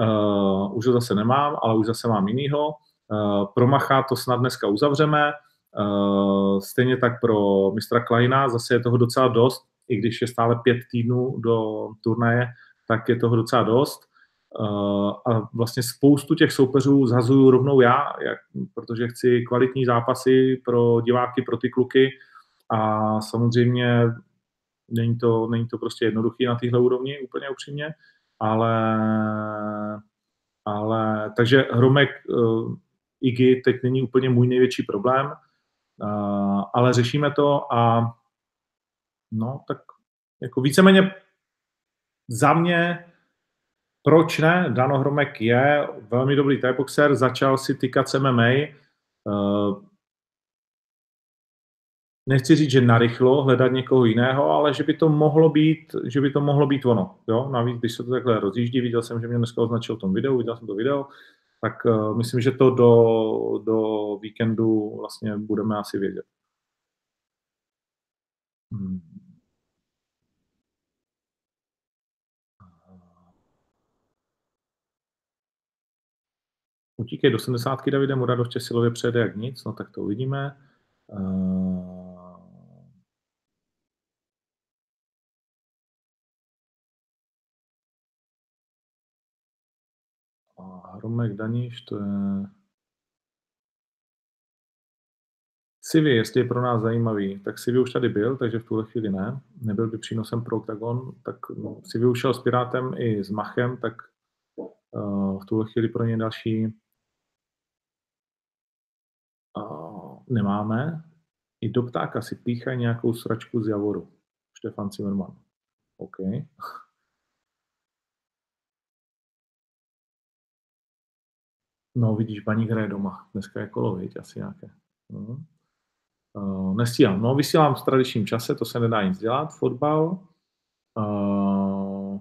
Uh, už ho zase nemám, ale už zase mám jinýho. Eh, pro Macha to snad dneska uzavřeme. Eh, stejně tak pro mistra Kleina zase je toho docela dost, i když je stále pět týdnů do turnaje, tak je toho docela dost. Eh, a vlastně spoustu těch soupeřů zhazuju rovnou já, jak, protože chci kvalitní zápasy pro diváky, pro ty kluky. A samozřejmě není to, není to prostě jednoduchý na téhle úrovni, úplně upřímně, ale, ale takže Hromek IGI teď není úplně můj největší problém, ale řešíme to a no, tak jako víceméně za mě proč ne? Dano Hromek je velmi dobrý boxer, začal si tykat MMA. Nechci říct, že narychlo hledat někoho jiného, ale že by to mohlo být, že by to mohlo být ono. Jo? Navíc, když se to takhle rozjíždí, viděl jsem, že mě dneska označil v tom videu, viděl jsem to video, tak uh, myslím, že to do, do víkendu vlastně budeme asi vědět. Hmm. Utíkej do 70. Davide Muradoště silově přejede jak nic, no tak to uvidíme. Uh, Hromek Daniš, to je Sivy, jestli je pro nás zajímavý, tak Sivy už tady byl, takže v tuhle chvíli ne. Nebyl by přínosem pro Octagon, tak no, Sivy už šel s Pirátem i s Machem, tak uh, v tuhle chvíli pro ně další nemáme. I do ptáka si píchají nějakou sračku z Javoru. Štefan Zimmermann. OK. No, vidíš, baník hraje doma. Dneska je kolo, viď? asi nějaké. Uh-huh. Uh, nestíhám. No, vysílám v tradičním čase, to se nedá nic dělat. Fotbal. Uh,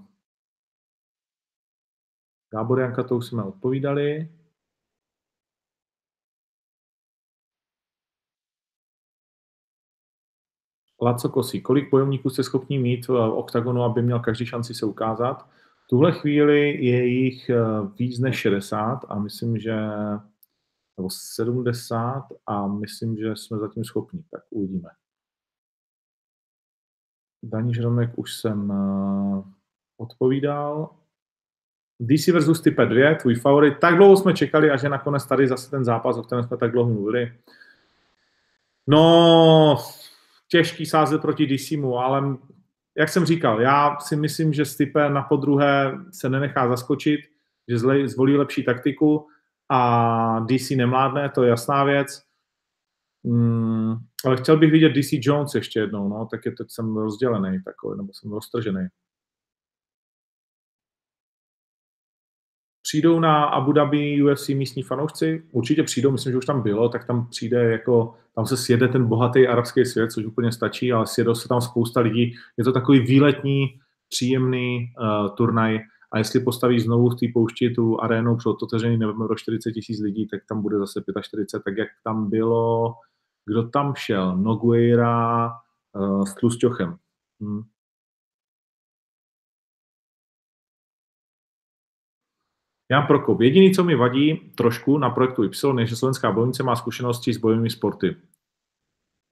Gábor Janka, to už jsme odpovídali. Laco Kosí, kolik bojovníků jste schopni mít v oktagonu, aby měl každý šanci se ukázat? V tuhle chvíli je jich eh, víc než 60 a myslím, že nebo 70 a myslím, že jsme zatím schopni, tak uvidíme. Daní Žromek už jsem uh, odpovídal. DC versus Type 2, tvůj favorit. Tak dlouho jsme čekali, až je nakonec tady zase ten zápas, o kterém jsme tak dlouho mluvili. No, těžký sázet proti DCmu, ale jak jsem říkal, já si myslím, že Stipe na podruhé se nenechá zaskočit, že zvolí lepší taktiku a DC nemládne, to je jasná věc. Mm, ale chtěl bych vidět DC Jones ještě jednou, no, tak je teď jsem rozdělený takový, nebo jsem roztržený. Přijdou na Abu Dhabi UFC místní fanoušci? Určitě přijdou, myslím, že už tam bylo, tak tam přijde jako, tam se sjede ten bohatý arabský svět, což úplně stačí, ale sjedou se tam spousta lidí. Je to takový výletní, příjemný uh, turnaj a jestli postaví znovu v té poušti tu arénu před otevřený nevím, do 40 tisíc lidí, tak tam bude zase 45, tak jak tam bylo, kdo tam šel? Nogueira uh, s Tlusťochem. Hmm. Jan Prokop. Jediný, co mi vadí trošku na projektu Y, je, že slovenská bojovnice má zkušenosti s bojovými sporty.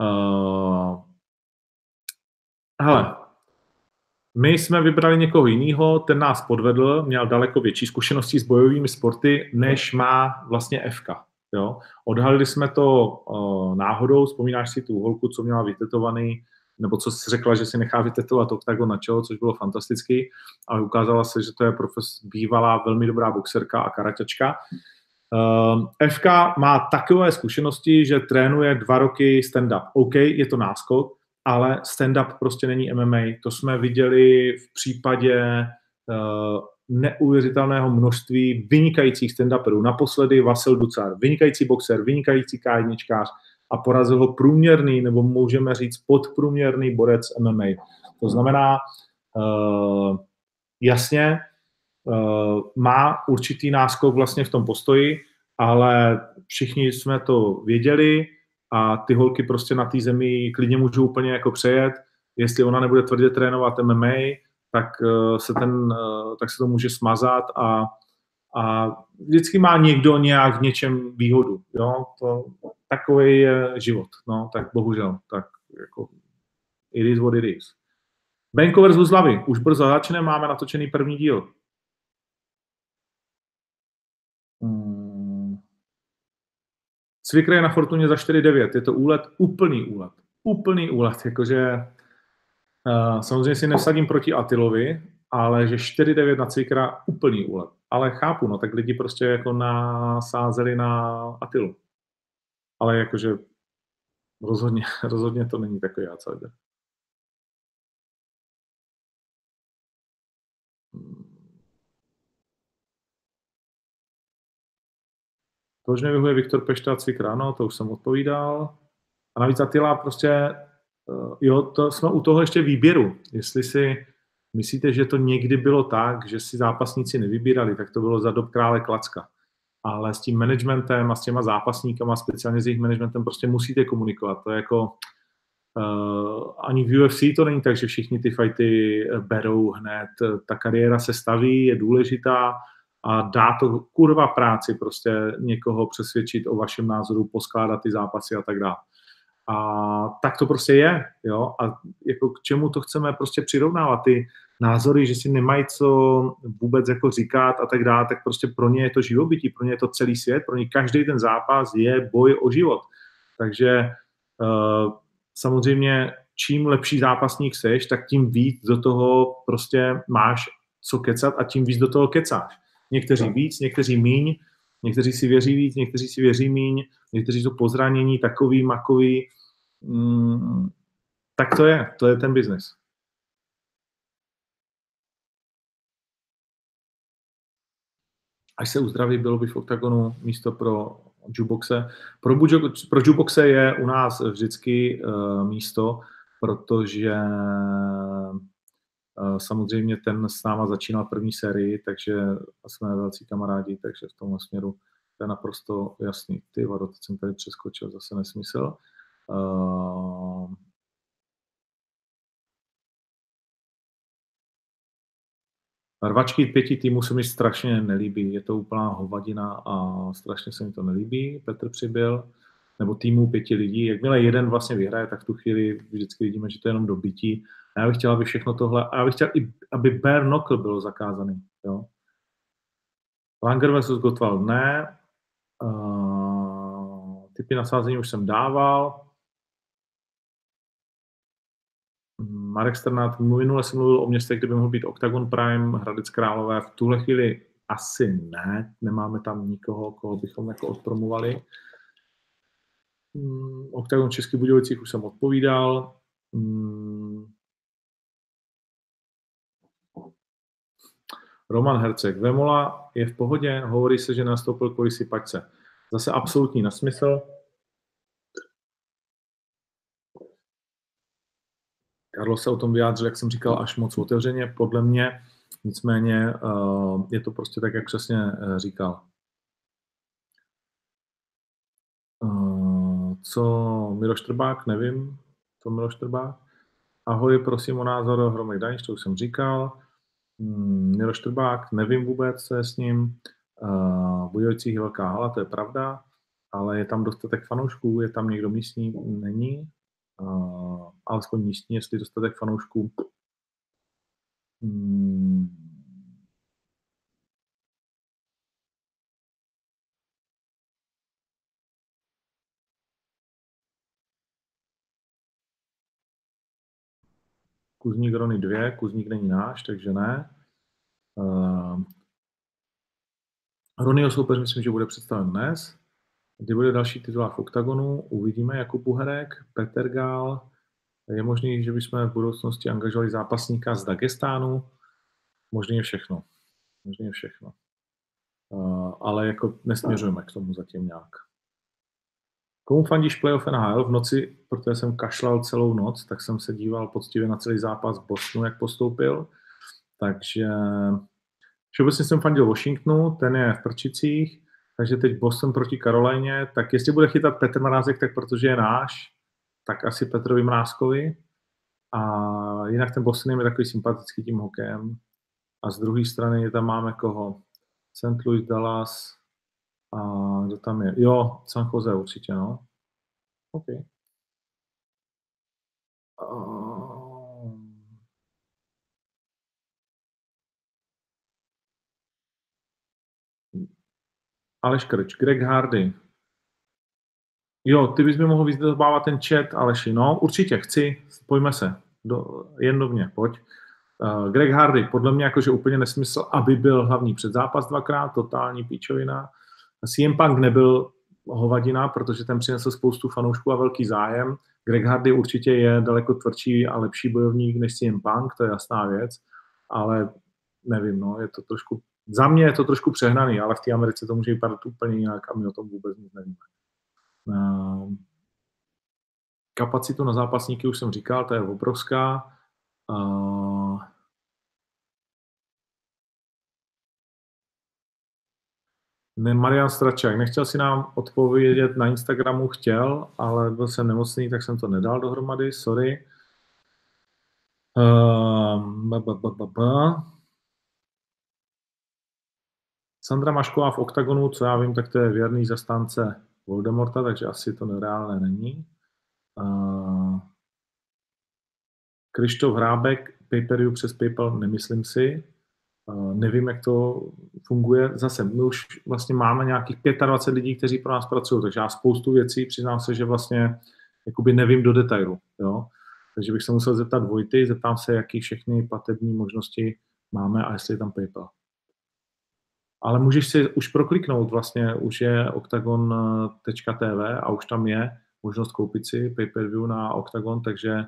Uh, hele, my jsme vybrali někoho jiného, ten nás podvedl, měl daleko větší zkušenosti s bojovými sporty, než má vlastně FK. Jo? Odhalili jsme to uh, náhodou, vzpomínáš si tu holku, co měla vytetovaný nebo co si řekla, že si nechá vytetovat oktagon na čelo, což bylo fantastický, ale ukázala se, že to je profes, bývalá velmi dobrá boxerka a karaťačka. Uh, ehm, FK má takové zkušenosti, že trénuje dva roky stand-up. OK, je to náskok, ale stand-up prostě není MMA. To jsme viděli v případě uh, neuvěřitelného množství vynikajících stand-uperů. Naposledy Vasil Ducar, vynikající boxer, vynikající kájničkář, a porazil ho průměrný, nebo můžeme říct podprůměrný borec MMA. To znamená, uh, jasně, uh, má určitý náskok vlastně v tom postoji, ale všichni jsme to věděli a ty holky prostě na té zemi klidně můžou úplně jako přejet. Jestli ona nebude tvrdě trénovat MMA, tak, uh, se, ten, tak se to může smazat a, a vždycky má někdo nějak v něčem výhodu. Jo? To, takový je život, no, tak bohužel, tak jako it is what it is. Benko versus Hlavy, už brzo začne, máme natočený první díl. Hmm. Cvikr je na Fortuně za 4,9, je to úlet, úplný úlet, úplný úlet, jakože uh, samozřejmě si nesadím proti Atilovi, ale že 4,9 na Cvikra, úplný úlet. Ale chápu, no tak lidi prostě jako nasázeli na Atilu ale jakože rozhodně, (laughs) rozhodně to není takový outsider. Proč nevyhuje Viktor Pešta a Cvikra? No, to už jsem odpovídal. A navíc Atila prostě, eh, jo, to jsme u toho ještě výběru. Jestli si myslíte, že to někdy bylo tak, že si zápasníci nevybírali, tak to bylo za dob krále Klacka ale s tím managementem a s těma zápasníkama, speciálně s jejich managementem, prostě musíte komunikovat. To je jako uh, ani v UFC to není tak, že všichni ty fighty berou hned. Ta kariéra se staví, je důležitá a dá to kurva práci prostě někoho přesvědčit o vašem názoru, poskládat ty zápasy a tak dále. A tak to prostě je, jo, a jako k čemu to chceme prostě přirovnávat, ty názory, že si nemají co vůbec jako říkat a tak dále, tak prostě pro ně je to živobytí, pro ně je to celý svět, pro ně každý ten zápas je boj o život. Takže Uh, samozřejmě, čím lepší zápasník seš, tak tím víc do toho prostě máš co kecat a tím víc do toho kecáš. Někteří víc, někteří míň, někteří si věří víc, někteří si věří míň, někteří jsou pozranění, takový, makový. Mm, tak to je, to je ten biznes. Až se uzdraví, bylo by v oktagonu místo pro juboxe. Pro, pro juboxe je u nás vždycky uh, místo, protože uh, samozřejmě ten s náma začínal první sérii, takže jsme velcí kamarádi, takže v tomhle směru to je naprosto jasný. Ty vado, jsem tady přeskočil, zase nesmysl. Uh, Rvačky pěti týmů se mi strašně nelíbí, je to úplná hovadina a strašně se mi to nelíbí. Petr přibyl, nebo týmu pěti lidí. Jakmile jeden vlastně vyhraje, tak v tu chvíli vždycky vidíme, že to je jenom dobytí. A já bych chtěl, aby všechno tohle, a já bych chtěl, aby bare knuckle bylo zakázaný. Jo? Langer versus Gottwald ne. Uh, typy nasázení už jsem dával. Marek Strnát, minule jsem mluvil o městě, kde by mohl být Octagon Prime, Hradec Králové. V tuhle chvíli asi ne, nemáme tam nikoho, koho bychom jako odpromovali. Hmm, Octagon Český Budějovicích už jsem odpovídal. Hmm. Roman Herceg. Vemola je v pohodě, hovorí se, že nastoupil kvůli si pačce. Zase absolutní nesmysl. Karlo se o tom vyjádřil, jak jsem říkal, až moc otevřeně, podle mě. Nicméně uh, je to prostě tak, jak přesně uh, říkal. Uh, co Miloš Trbák, nevím, co Miloš Trbák. Ahoj, prosím o názor Hromek Daniš, to už jsem říkal. Hmm, Miloš Trbák, nevím vůbec, co je s ním. Bujojcích je velká hala, to je pravda, ale je tam dostatek fanoušků, je tam někdo místní, není alespoň místní, jestli dostatek fanoušků. Hmm. Kuzník Rony 2, Kuzník není náš, takže ne. Uh, Ronyho soupeř myslím, že bude představen dnes. Kdy bude další titul v OKTAGONu, uvidíme Jakub Buherek, Petr Gál. Je možný, že bychom v budoucnosti angažovali zápasníka z Dagestánu. Možný je všechno. Možný je všechno. Uh, ale jako nesměřujeme k tomu zatím nějak. Komu fandíš playoff NHL? V noci, protože jsem kašlal celou noc, tak jsem se díval poctivě na celý zápas Bostonu, jak postoupil. Takže všeobecně jsem fandil Washingtonu, ten je v Prčicích. Takže teď Boston proti Karolajně, tak jestli bude chytat Petr Mrázek, tak protože je náš, tak asi Petrovi Mrázkovi. A jinak ten Boston je takový sympatický tím hokejem. A z druhé strany tam máme koho? St. Louis, Dallas a kdo tam je? Jo, San Jose určitě, no. OK. Uh... Aleš Krč, Greg Hardy. Jo, ty bys mi mohl vyzdobávat ten chat, Aleši. No, určitě, chci, pojďme se. Do, jen do mě, pojď. Uh, Greg Hardy, podle mě jakože úplně nesmysl, aby byl hlavní předzápas dvakrát, totální píčovina. CM Punk nebyl hovadina, protože ten přinesl spoustu fanoušků a velký zájem. Greg Hardy určitě je daleko tvrdší a lepší bojovník než CM Punk, to je jasná věc, ale nevím, no, je to trošku za mě je to trošku přehnaný, ale v té Americe to může vypadat úplně jinak a my o tom vůbec nic nevíme. Ehm, kapacitu na zápasníky už jsem říkal, to je obrovská. Ehm, ne, Marian Stračák, nechtěl si nám odpovědět na Instagramu, chtěl, ale byl jsem nemocný, tak jsem to nedal dohromady, sorry. Uh, ba, ba, ba, ba, ba. Sandra Mašková v OKTAGONu, co já vím, tak to je věrný zastánce Voldemorta, takže asi to nereálné není. Uh, Krištof Hrábek, pay přes PayPal, nemyslím si. Uh, nevím, jak to funguje. Zase, my už vlastně máme nějakých 25 lidí, kteří pro nás pracují, takže já spoustu věcí, přiznám se, že vlastně jakoby nevím do detailu, jo. Takže bych se musel zeptat Vojty, zeptám se, jaký všechny platební možnosti máme a jestli je tam PayPal. Ale můžeš si už prokliknout, vlastně už je octagon.tv a už tam je možnost koupit si pay-per-view na Octagon, takže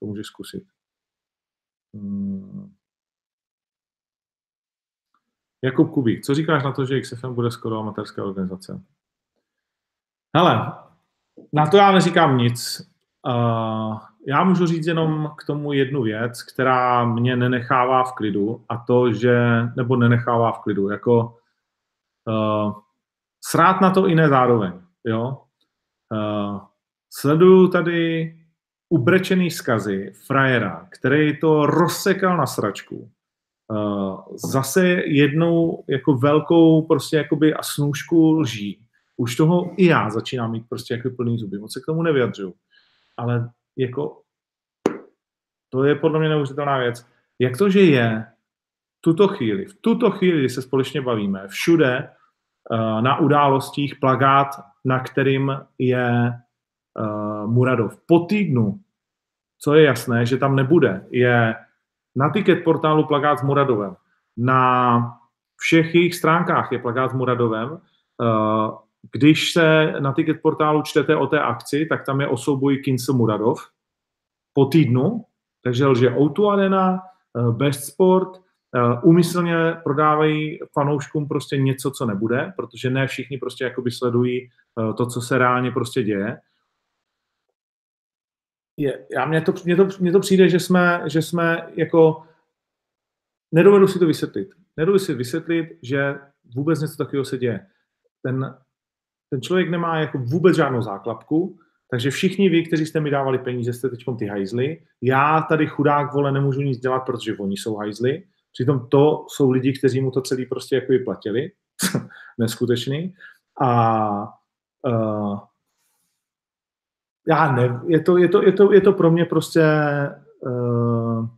to můžeš zkusit. Hmm. Jakub Kubík, co říkáš na to, že XFM bude skoro amatérská organizace? Hele, na to já neříkám nic. Já můžu říct jenom k tomu jednu věc, která mě nenechává v klidu a to, že, nebo nenechává v klidu, jako uh, srát na to i ne zároveň, jo. Uh, sleduju tady ubrečený skazy frajera, který to rozsekal na sračku. Uh, zase jednou jako velkou prostě jakoby a snůžku lží. Už toho i já začínám mít prostě jako plný zuby. Moc se k tomu nevyjadřuju. Ale jako to je podle mě neuvěřitelná věc. Jak to, že je tuto chvíli, v tuto chvíli, kdy se společně bavíme, všude na událostích plagát, na kterým je uh, Muradov. Po týdnu, co je jasné, že tam nebude, je na ticket portálu plagát s Muradovem. Na všech jejich stránkách je plagát s Muradovem. Uh, když se na ticket portálu čtete o té akci, tak tam je o souboji Muradov po týdnu, takže lže Outu Arena, Best Sport, úmyslně prodávají fanouškům prostě něco, co nebude, protože ne všichni prostě jakoby sledují to, co se reálně prostě děje je, já mně to, mně to, mně to přijde, že jsme, že jsme jako, nedovedu si to vysvětlit. Nedovedu si vysvětlit, že vůbec něco takového se děje. Ten, ten člověk nemá jako vůbec žádnou záklapku, takže všichni vy, kteří jste mi dávali peníze, jste teď ty hajzly. Já tady chudák vole nemůžu nic dělat, protože oni jsou hajzly. Přitom to jsou lidi, kteří mu to celý prostě jako platili. (laughs) Neskutečný. A uh, já ne, je to, je to, je to, je to pro mě prostě uh,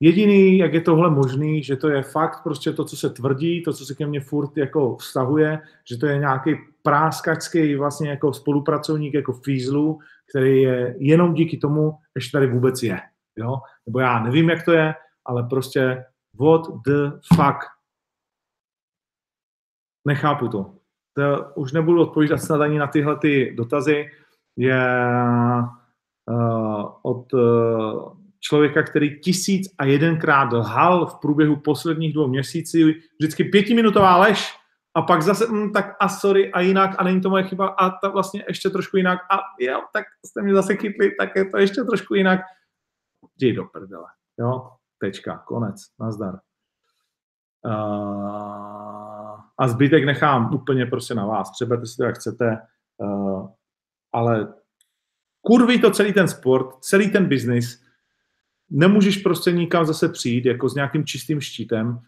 jediný, jak je tohle možný, že to je fakt prostě to, co se tvrdí, to, co se ke mně furt jako vztahuje, že to je nějaký práskačský vlastně jako spolupracovník jako Fízlu, který je jenom díky tomu, že tady vůbec je. Jo? Nebo já nevím, jak to je, ale prostě what the fuck. Nechápu to to už nebudu odpovídat snad ani na tyhle ty dotazy, je uh, od uh, člověka, který tisíc a jedenkrát lhal v průběhu posledních dvou měsíců, vždycky pětiminutová lež a pak zase, hm, tak a sorry, a jinak, a není to moje chyba, a ta vlastně ještě trošku jinak, a jo, tak jste mě zase chytli, tak je to ještě trošku jinak. Jdi do prdele, jo, tečka, konec, nazdar. Uh, a zbytek nechám úplně prostě na vás. Přeberte si to, jak chcete, uh, ale kurví to celý ten sport, celý ten biznis, nemůžeš prostě nikam zase přijít jako s nějakým čistým štítem.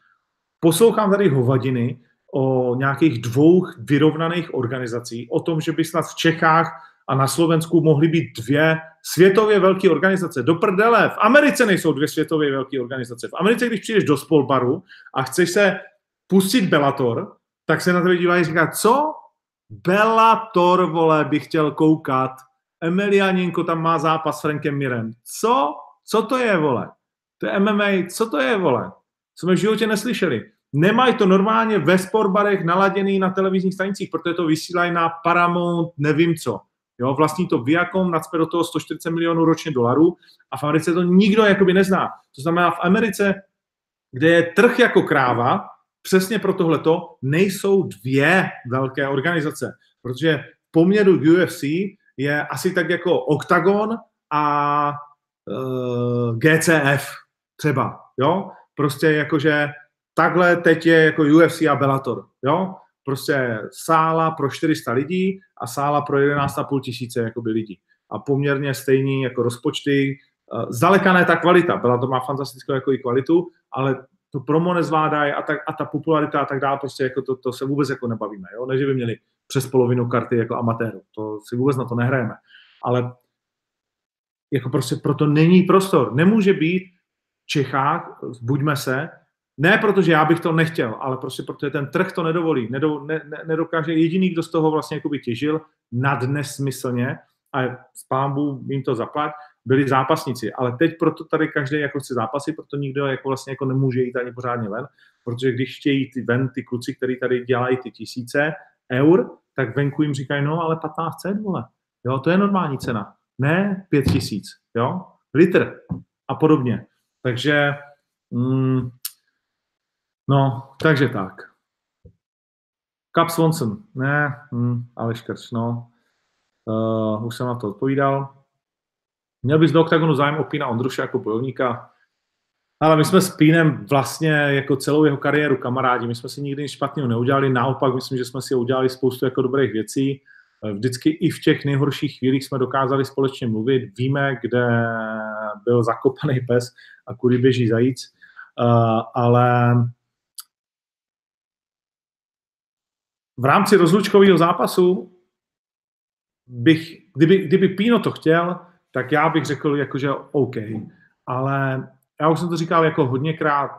Poslouchám tady hovadiny o nějakých dvou vyrovnaných organizací, o tom, že by snad v Čechách a na Slovensku mohly být dvě světově velké organizace. Do prdele, v Americe nejsou dvě světově velké organizace. V Americe, když přijdeš do spolbaru a chceš se pustit Bellator, tak se na tebe dívají a říká, co? Bellator, vole, bych chtěl koukat. Emelianinko tam má zápas s Frankem Mirem. Co? Co to je, vole? To je MMA, co to je, vole? Jsme v životě neslyšeli. Nemají to normálně ve sportbarech naladěný na televizních stanicích, protože to vysílají na Paramount, nevím co. Jo, vlastní to Viacom, nadspe do toho 140 milionů ročně dolarů a v Americe to nikdo jakoby nezná. To znamená v Americe, kde je trh jako kráva, přesně pro tohleto nejsou dvě velké organizace, protože v poměru UFC je asi tak jako Octagon a e, GCF třeba, jo? Prostě jakože takhle teď je jako UFC a Bellator, jo? Prostě sála pro 400 lidí a sála pro 11,5 tisíce jakoby lidí. A poměrně stejný jako rozpočty, uh, zdaleka ne ta kvalita, Bellator má fantastickou jako i kvalitu, ale to promo nezvládají a, tak, a ta popularita a tak dále, prostě jako to, to se vůbec jako nebavíme, jo? ne, že by měli přes polovinu karty jako amatéru, to si vůbec na to nehrajeme, ale jako prostě proto není prostor, nemůže být v Čechách, buďme se, Ne protože já bych to nechtěl, ale prostě protože ten trh to nedovolí. Nedo, ne, ne, nedokáže jediný, kdo z toho vlastně jakoby těžil nad nesmyslně a s pámbu jim to zaplať, byli zápasníci. Ale teď proto tady každý jako chce zápasy, proto nikdo jako vlastně jako nemůže jít ani pořádně ven, protože když chtějí ty ven, ty kluci, kteří tady dělají ty tisíce eur, tak venku jim říkají, no ale 1500, vole. Jo, to je normální cena. Ne 5000, jo. Litr a podobně. Takže, mm, no, takže tak. Cap Swanson, ne, hm, Aleš Krč, no. Uh, už jsem na to odpovídal. Měl bys do oktagonu zájem o Pína Ondruše jako bojovníka? Ale my jsme s Pínem vlastně jako celou jeho kariéru kamarádi. My jsme si nikdy nic špatného neudělali, naopak myslím, že jsme si udělali spoustu jako dobrých věcí. Vždycky i v těch nejhorších chvílích jsme dokázali společně mluvit. Víme, kde byl zakopaný pes a kudy běží zajíc. Uh, ale v rámci rozlučkového zápasu bych, kdyby, kdyby Pino to chtěl, tak já bych řekl, jako, že OK. Ale já už jsem to říkal jako hodněkrát,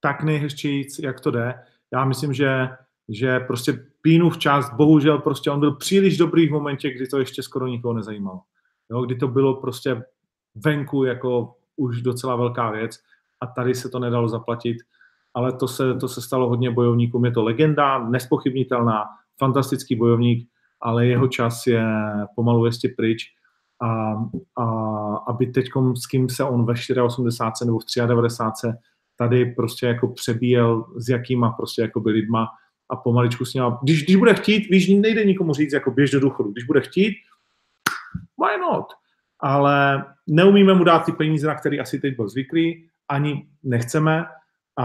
tak nejhezčíc, jak to jde. Já myslím, že, že prostě Pínův čas, bohužel prostě on byl příliš dobrý v momentě, kdy to ještě skoro nikoho nezajímalo. Jo, kdy to bylo prostě venku jako už docela velká věc a tady se to nedalo zaplatit, ale to se, to se stalo hodně bojovníkům. Je to legenda, nespochybnitelná, fantastický bojovník, ale jeho čas je pomalu ještě pryč a, a aby teď s kým se on ve 84 nebo v 93 tady prostě jako přebíjel s jakýma prostě jako by lidma a pomaličku s ním. Když, když bude chtít, víš, nejde nikomu říct jako běž do důchodu. Když bude chtít, why not? Ale neumíme mu dát ty peníze, na které asi teď byl zvyklý, ani nechceme. A,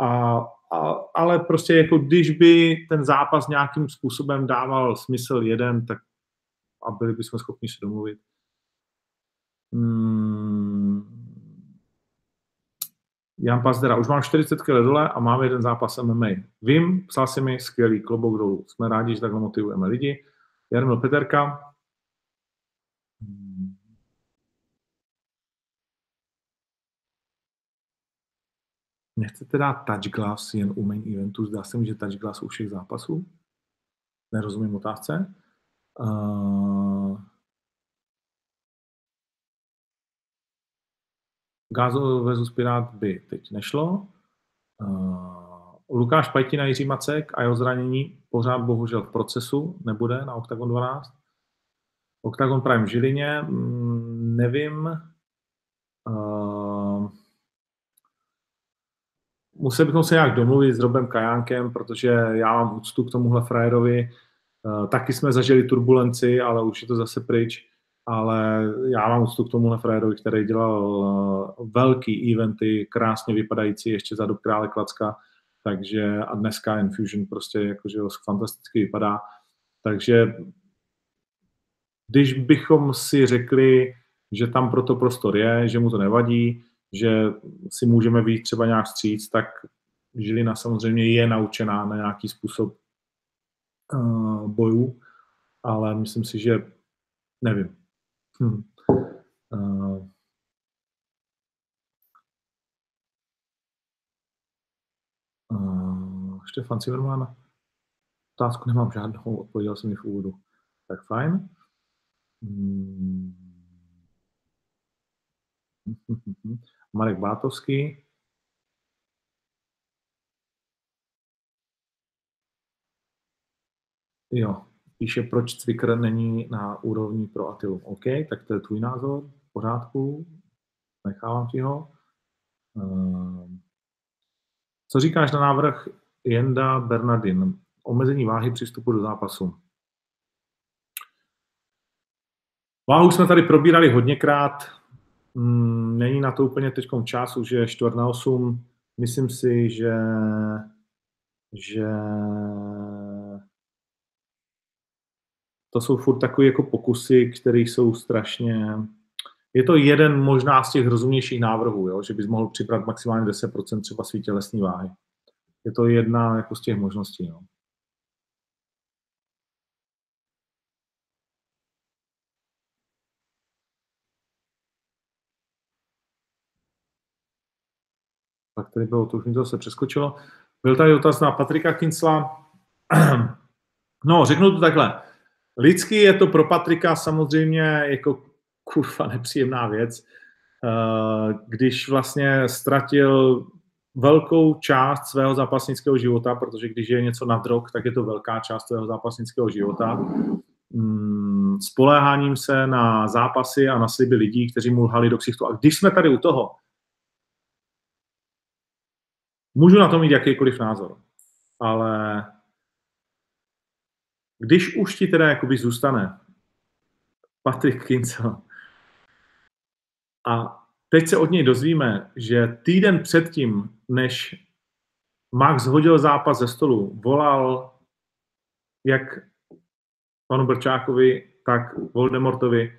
a, a, ale prostě jako když by ten zápas nějakým způsobem dával smysl jeden, tak a byli bychom schopni se domluvit. Hmm. Jan Pazdera, už mám 40 kg dole a mám jeden zápas MMA. Vím, psal si mi, skvělý klobouk dolů. Jsme rádi, že takhle motivujeme lidi. Jarmil Peterka. Hmm. Nechcete dát touch glass jen u main eventu? Zdá se mi, že touch glass u všech zápasů? Nerozumím otázce. Uh, Gázo versus Pirát by teď nešlo. Uh, Lukáš Pajtina, Jiří Macek a jeho zranění pořád bohužel v procesu nebude na Octagon 12. Octagon Prime v Žilině, mm, nevím. Museli bychom se nějak domluvit s Robem Kajánkem, protože já mám úctu k tomuhle frajerovi. Uh, taky jsme zažili turbulenci, ale už je to zase pryč ale já mám úctu k tomu frajerovi, který dělal uh, velký eventy, krásně vypadající ještě za dob krále Klacka, takže a dneska Infusion prostě jakože fantasticky vypadá. Takže když bychom si řekli, že tam proto prostor je, že mu to nevadí, že si můžeme být třeba nějak stříc, tak Žilina samozřejmě je naučená na nějaký způsob uh, bojů, ale myslím si, že nevím, Hmm. Uh, uh, Štefan Zimmermann. Otázku nemám žádnou, odpověděl jsem mi v úvodu. Tak fajn. Hmm. (laughs) Marek Bátovský. Jo, píše, proč Cvikr není na úrovni pro Atilu. OK, tak to je tvůj názor, v pořádku, nechávám ti ho. Ehm, co říkáš na návrh Jenda Bernardin? Omezení váhy přístupu do zápasu. Váhu jsme tady probírali hodněkrát, mm, není na to úplně teď čas, už je čtvrt na osm. Myslím si, že, že to jsou furt takové jako pokusy, které jsou strašně... Je to jeden možná z těch rozumnějších návrhů, jo? že bys mohl přibrat maximálně 10% třeba svý tělesní váhy. Je to jedna jako z těch možností. No. Pak tady bylo, to už mi to se přeskočilo. Byl tady dotaz na Patrika Kincla. (clears throat) No, řeknu to takhle. Lidsky je to pro Patrika samozřejmě jako kurva nepříjemná věc, eh, když vlastně ztratil velkou část svého zápasnického života, protože když je něco na drog, tak je to velká část svého zápasnického života. Mm, spoléháním se na zápasy a na sliby lidí, kteří mu lhali do ksichtu. A když jsme tady u toho, můžu na to mít jakýkoliv názor, ale když už ti teda jakoby zůstane Patrick Kincel a teď se od něj dozvíme, že týden předtím, než Max hodil zápas ze stolu, volal jak panu Brčákovi, tak Voldemortovi,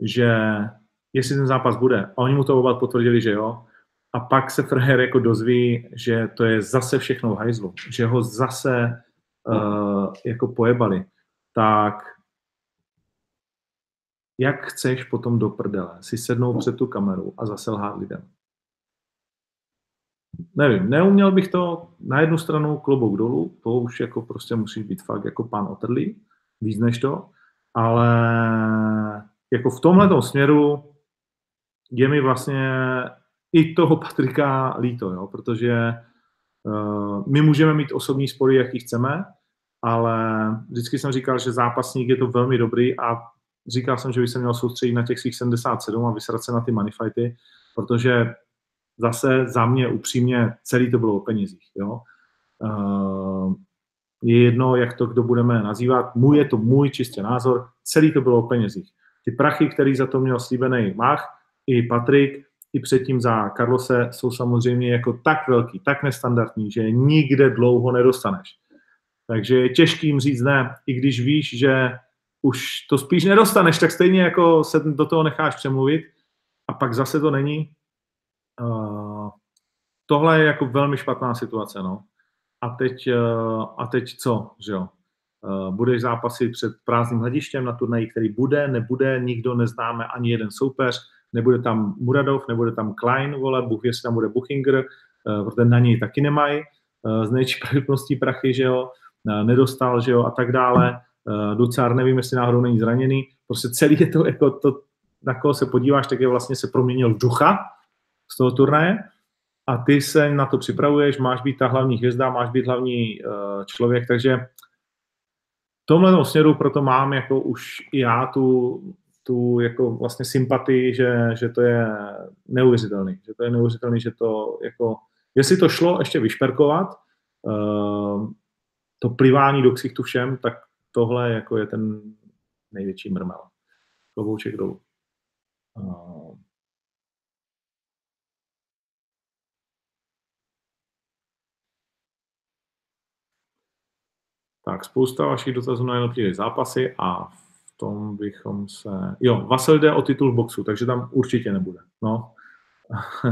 že jestli ten zápas bude. A oni mu to oba potvrdili, že jo. A pak se Freher jako dozví, že to je zase všechno v hajzlu, že ho zase uh, jako pojebali. Tak jak chceš potom do prdele si sednout před tu kameru a zase lhát lidem? Nevím, neuměl bych to na jednu stranu klobouk dolů, to už jako prostě musí být fakt jako pán otrlý, víc než to, ale jako v tomhle směru je mi vlastně i toho Patrika líto, jo, protože uh, my můžeme mít osobní spory, jaký chceme, ale vždycky jsem říkal, že zápasník je to velmi dobrý a říkal jsem, že by se měl soustředit na těch svých 77 a vysrat se na ty moneyfighty, protože zase za mě upřímně celý to bylo o penězích. Jo? Uh, je jedno, jak to kdo budeme nazývat. Můj je to můj čistě názor. Celý to bylo o penězích. Ty prachy, který za to měl slíbený Mach, i Patrik, i předtím za Carlose, jsou samozřejmě jako tak velký, tak nestandardní, že nikde dlouho nedostaneš. Takže je těžký jim říct ne, i když víš, že už to spíš nedostaneš, tak stejně jako se do toho necháš přemluvit a pak zase to není. Uh, tohle je jako velmi špatná situace, no. A teď, uh, a teď co, že jo? Uh, budeš zápasit před prázdným hledištěm na turnaji, který bude, nebude, nikdo neznáme ani jeden soupeř, nebude tam Muradov, nebude tam Klein, vole, Bůh jestli tam bude Buchinger, uh, protože na něj taky nemají uh, z největší pravděpodobností prachy, že jo, uh, nedostal, že jo, a tak dále. Ducar, nevím, jestli náhodou není zraněný, prostě celý je to, jako to, na koho se podíváš, tak je vlastně se proměnil v ducha z toho turnaje. A ty se na to připravuješ, máš být ta hlavní hvězda, máš být hlavní člověk, takže v tomhle směru proto mám jako už já tu, tu jako vlastně sympatii, že, že to je neuvěřitelný, že to je neuvěřitelný, že to jako, jestli to šlo ještě vyšperkovat, uh, to plivání do ksichtu všem, tak tohle jako je ten největší mrmel. Klobouček dolů. Uh, tak, spousta vašich dotazů na jednotlivé zápasy a tom bychom se... Jo, Vasel jde o titul v boxu, takže tam určitě nebude. No.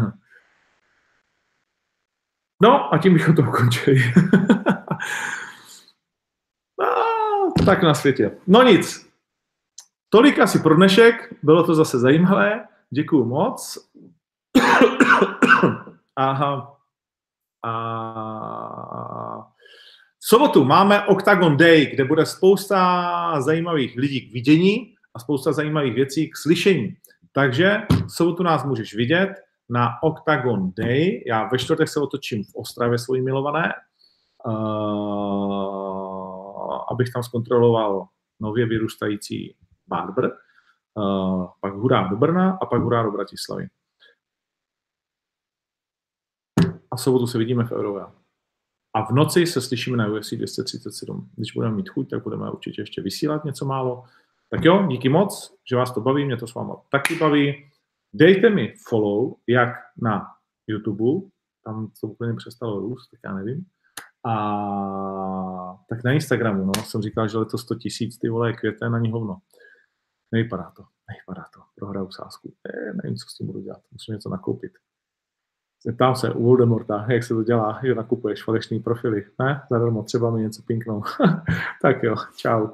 (laughs) no a tím bychom to ukončili. (laughs) tak na světě. No nic. Tolik asi pro dnešek. Bylo to zase zajímavé. Děkuju moc. (coughs) Aha. A v sobotu máme Octagon Day, kde bude spousta zajímavých lidí k vidění a spousta zajímavých věcí k slyšení. Takže v sobotu nás můžeš vidět na Octagon Day. Já ve čtvrtek se otočím v Ostravě svojí milované. Uh, abych tam zkontroloval nově vyrůstající Barber, uh, pak hurá do Brna a pak hurá do Bratislavy. A v sobotu se vidíme v Eurové. A v noci se slyšíme na UFC 237. Když budeme mít chuť, tak budeme určitě ještě vysílat něco málo. Tak jo, díky moc, že vás to baví, mě to s váma taky baví. Dejte mi follow, jak na YouTube, tam to úplně přestalo růst, tak já nevím. A tak na Instagramu, no, jsem říkal, že letos 100 tisíc, ty vole, květen ani hovno. Nevypadá to, nevypadá to. Prohraju sásku. Ne, nevím, co s tím budu dělat. Musím něco nakoupit. Zeptám se u Voldemorta, jak se to dělá, že nakupuješ falešný profily. Ne, zadarmo, třeba mi něco pinknou. (laughs) tak jo, čau.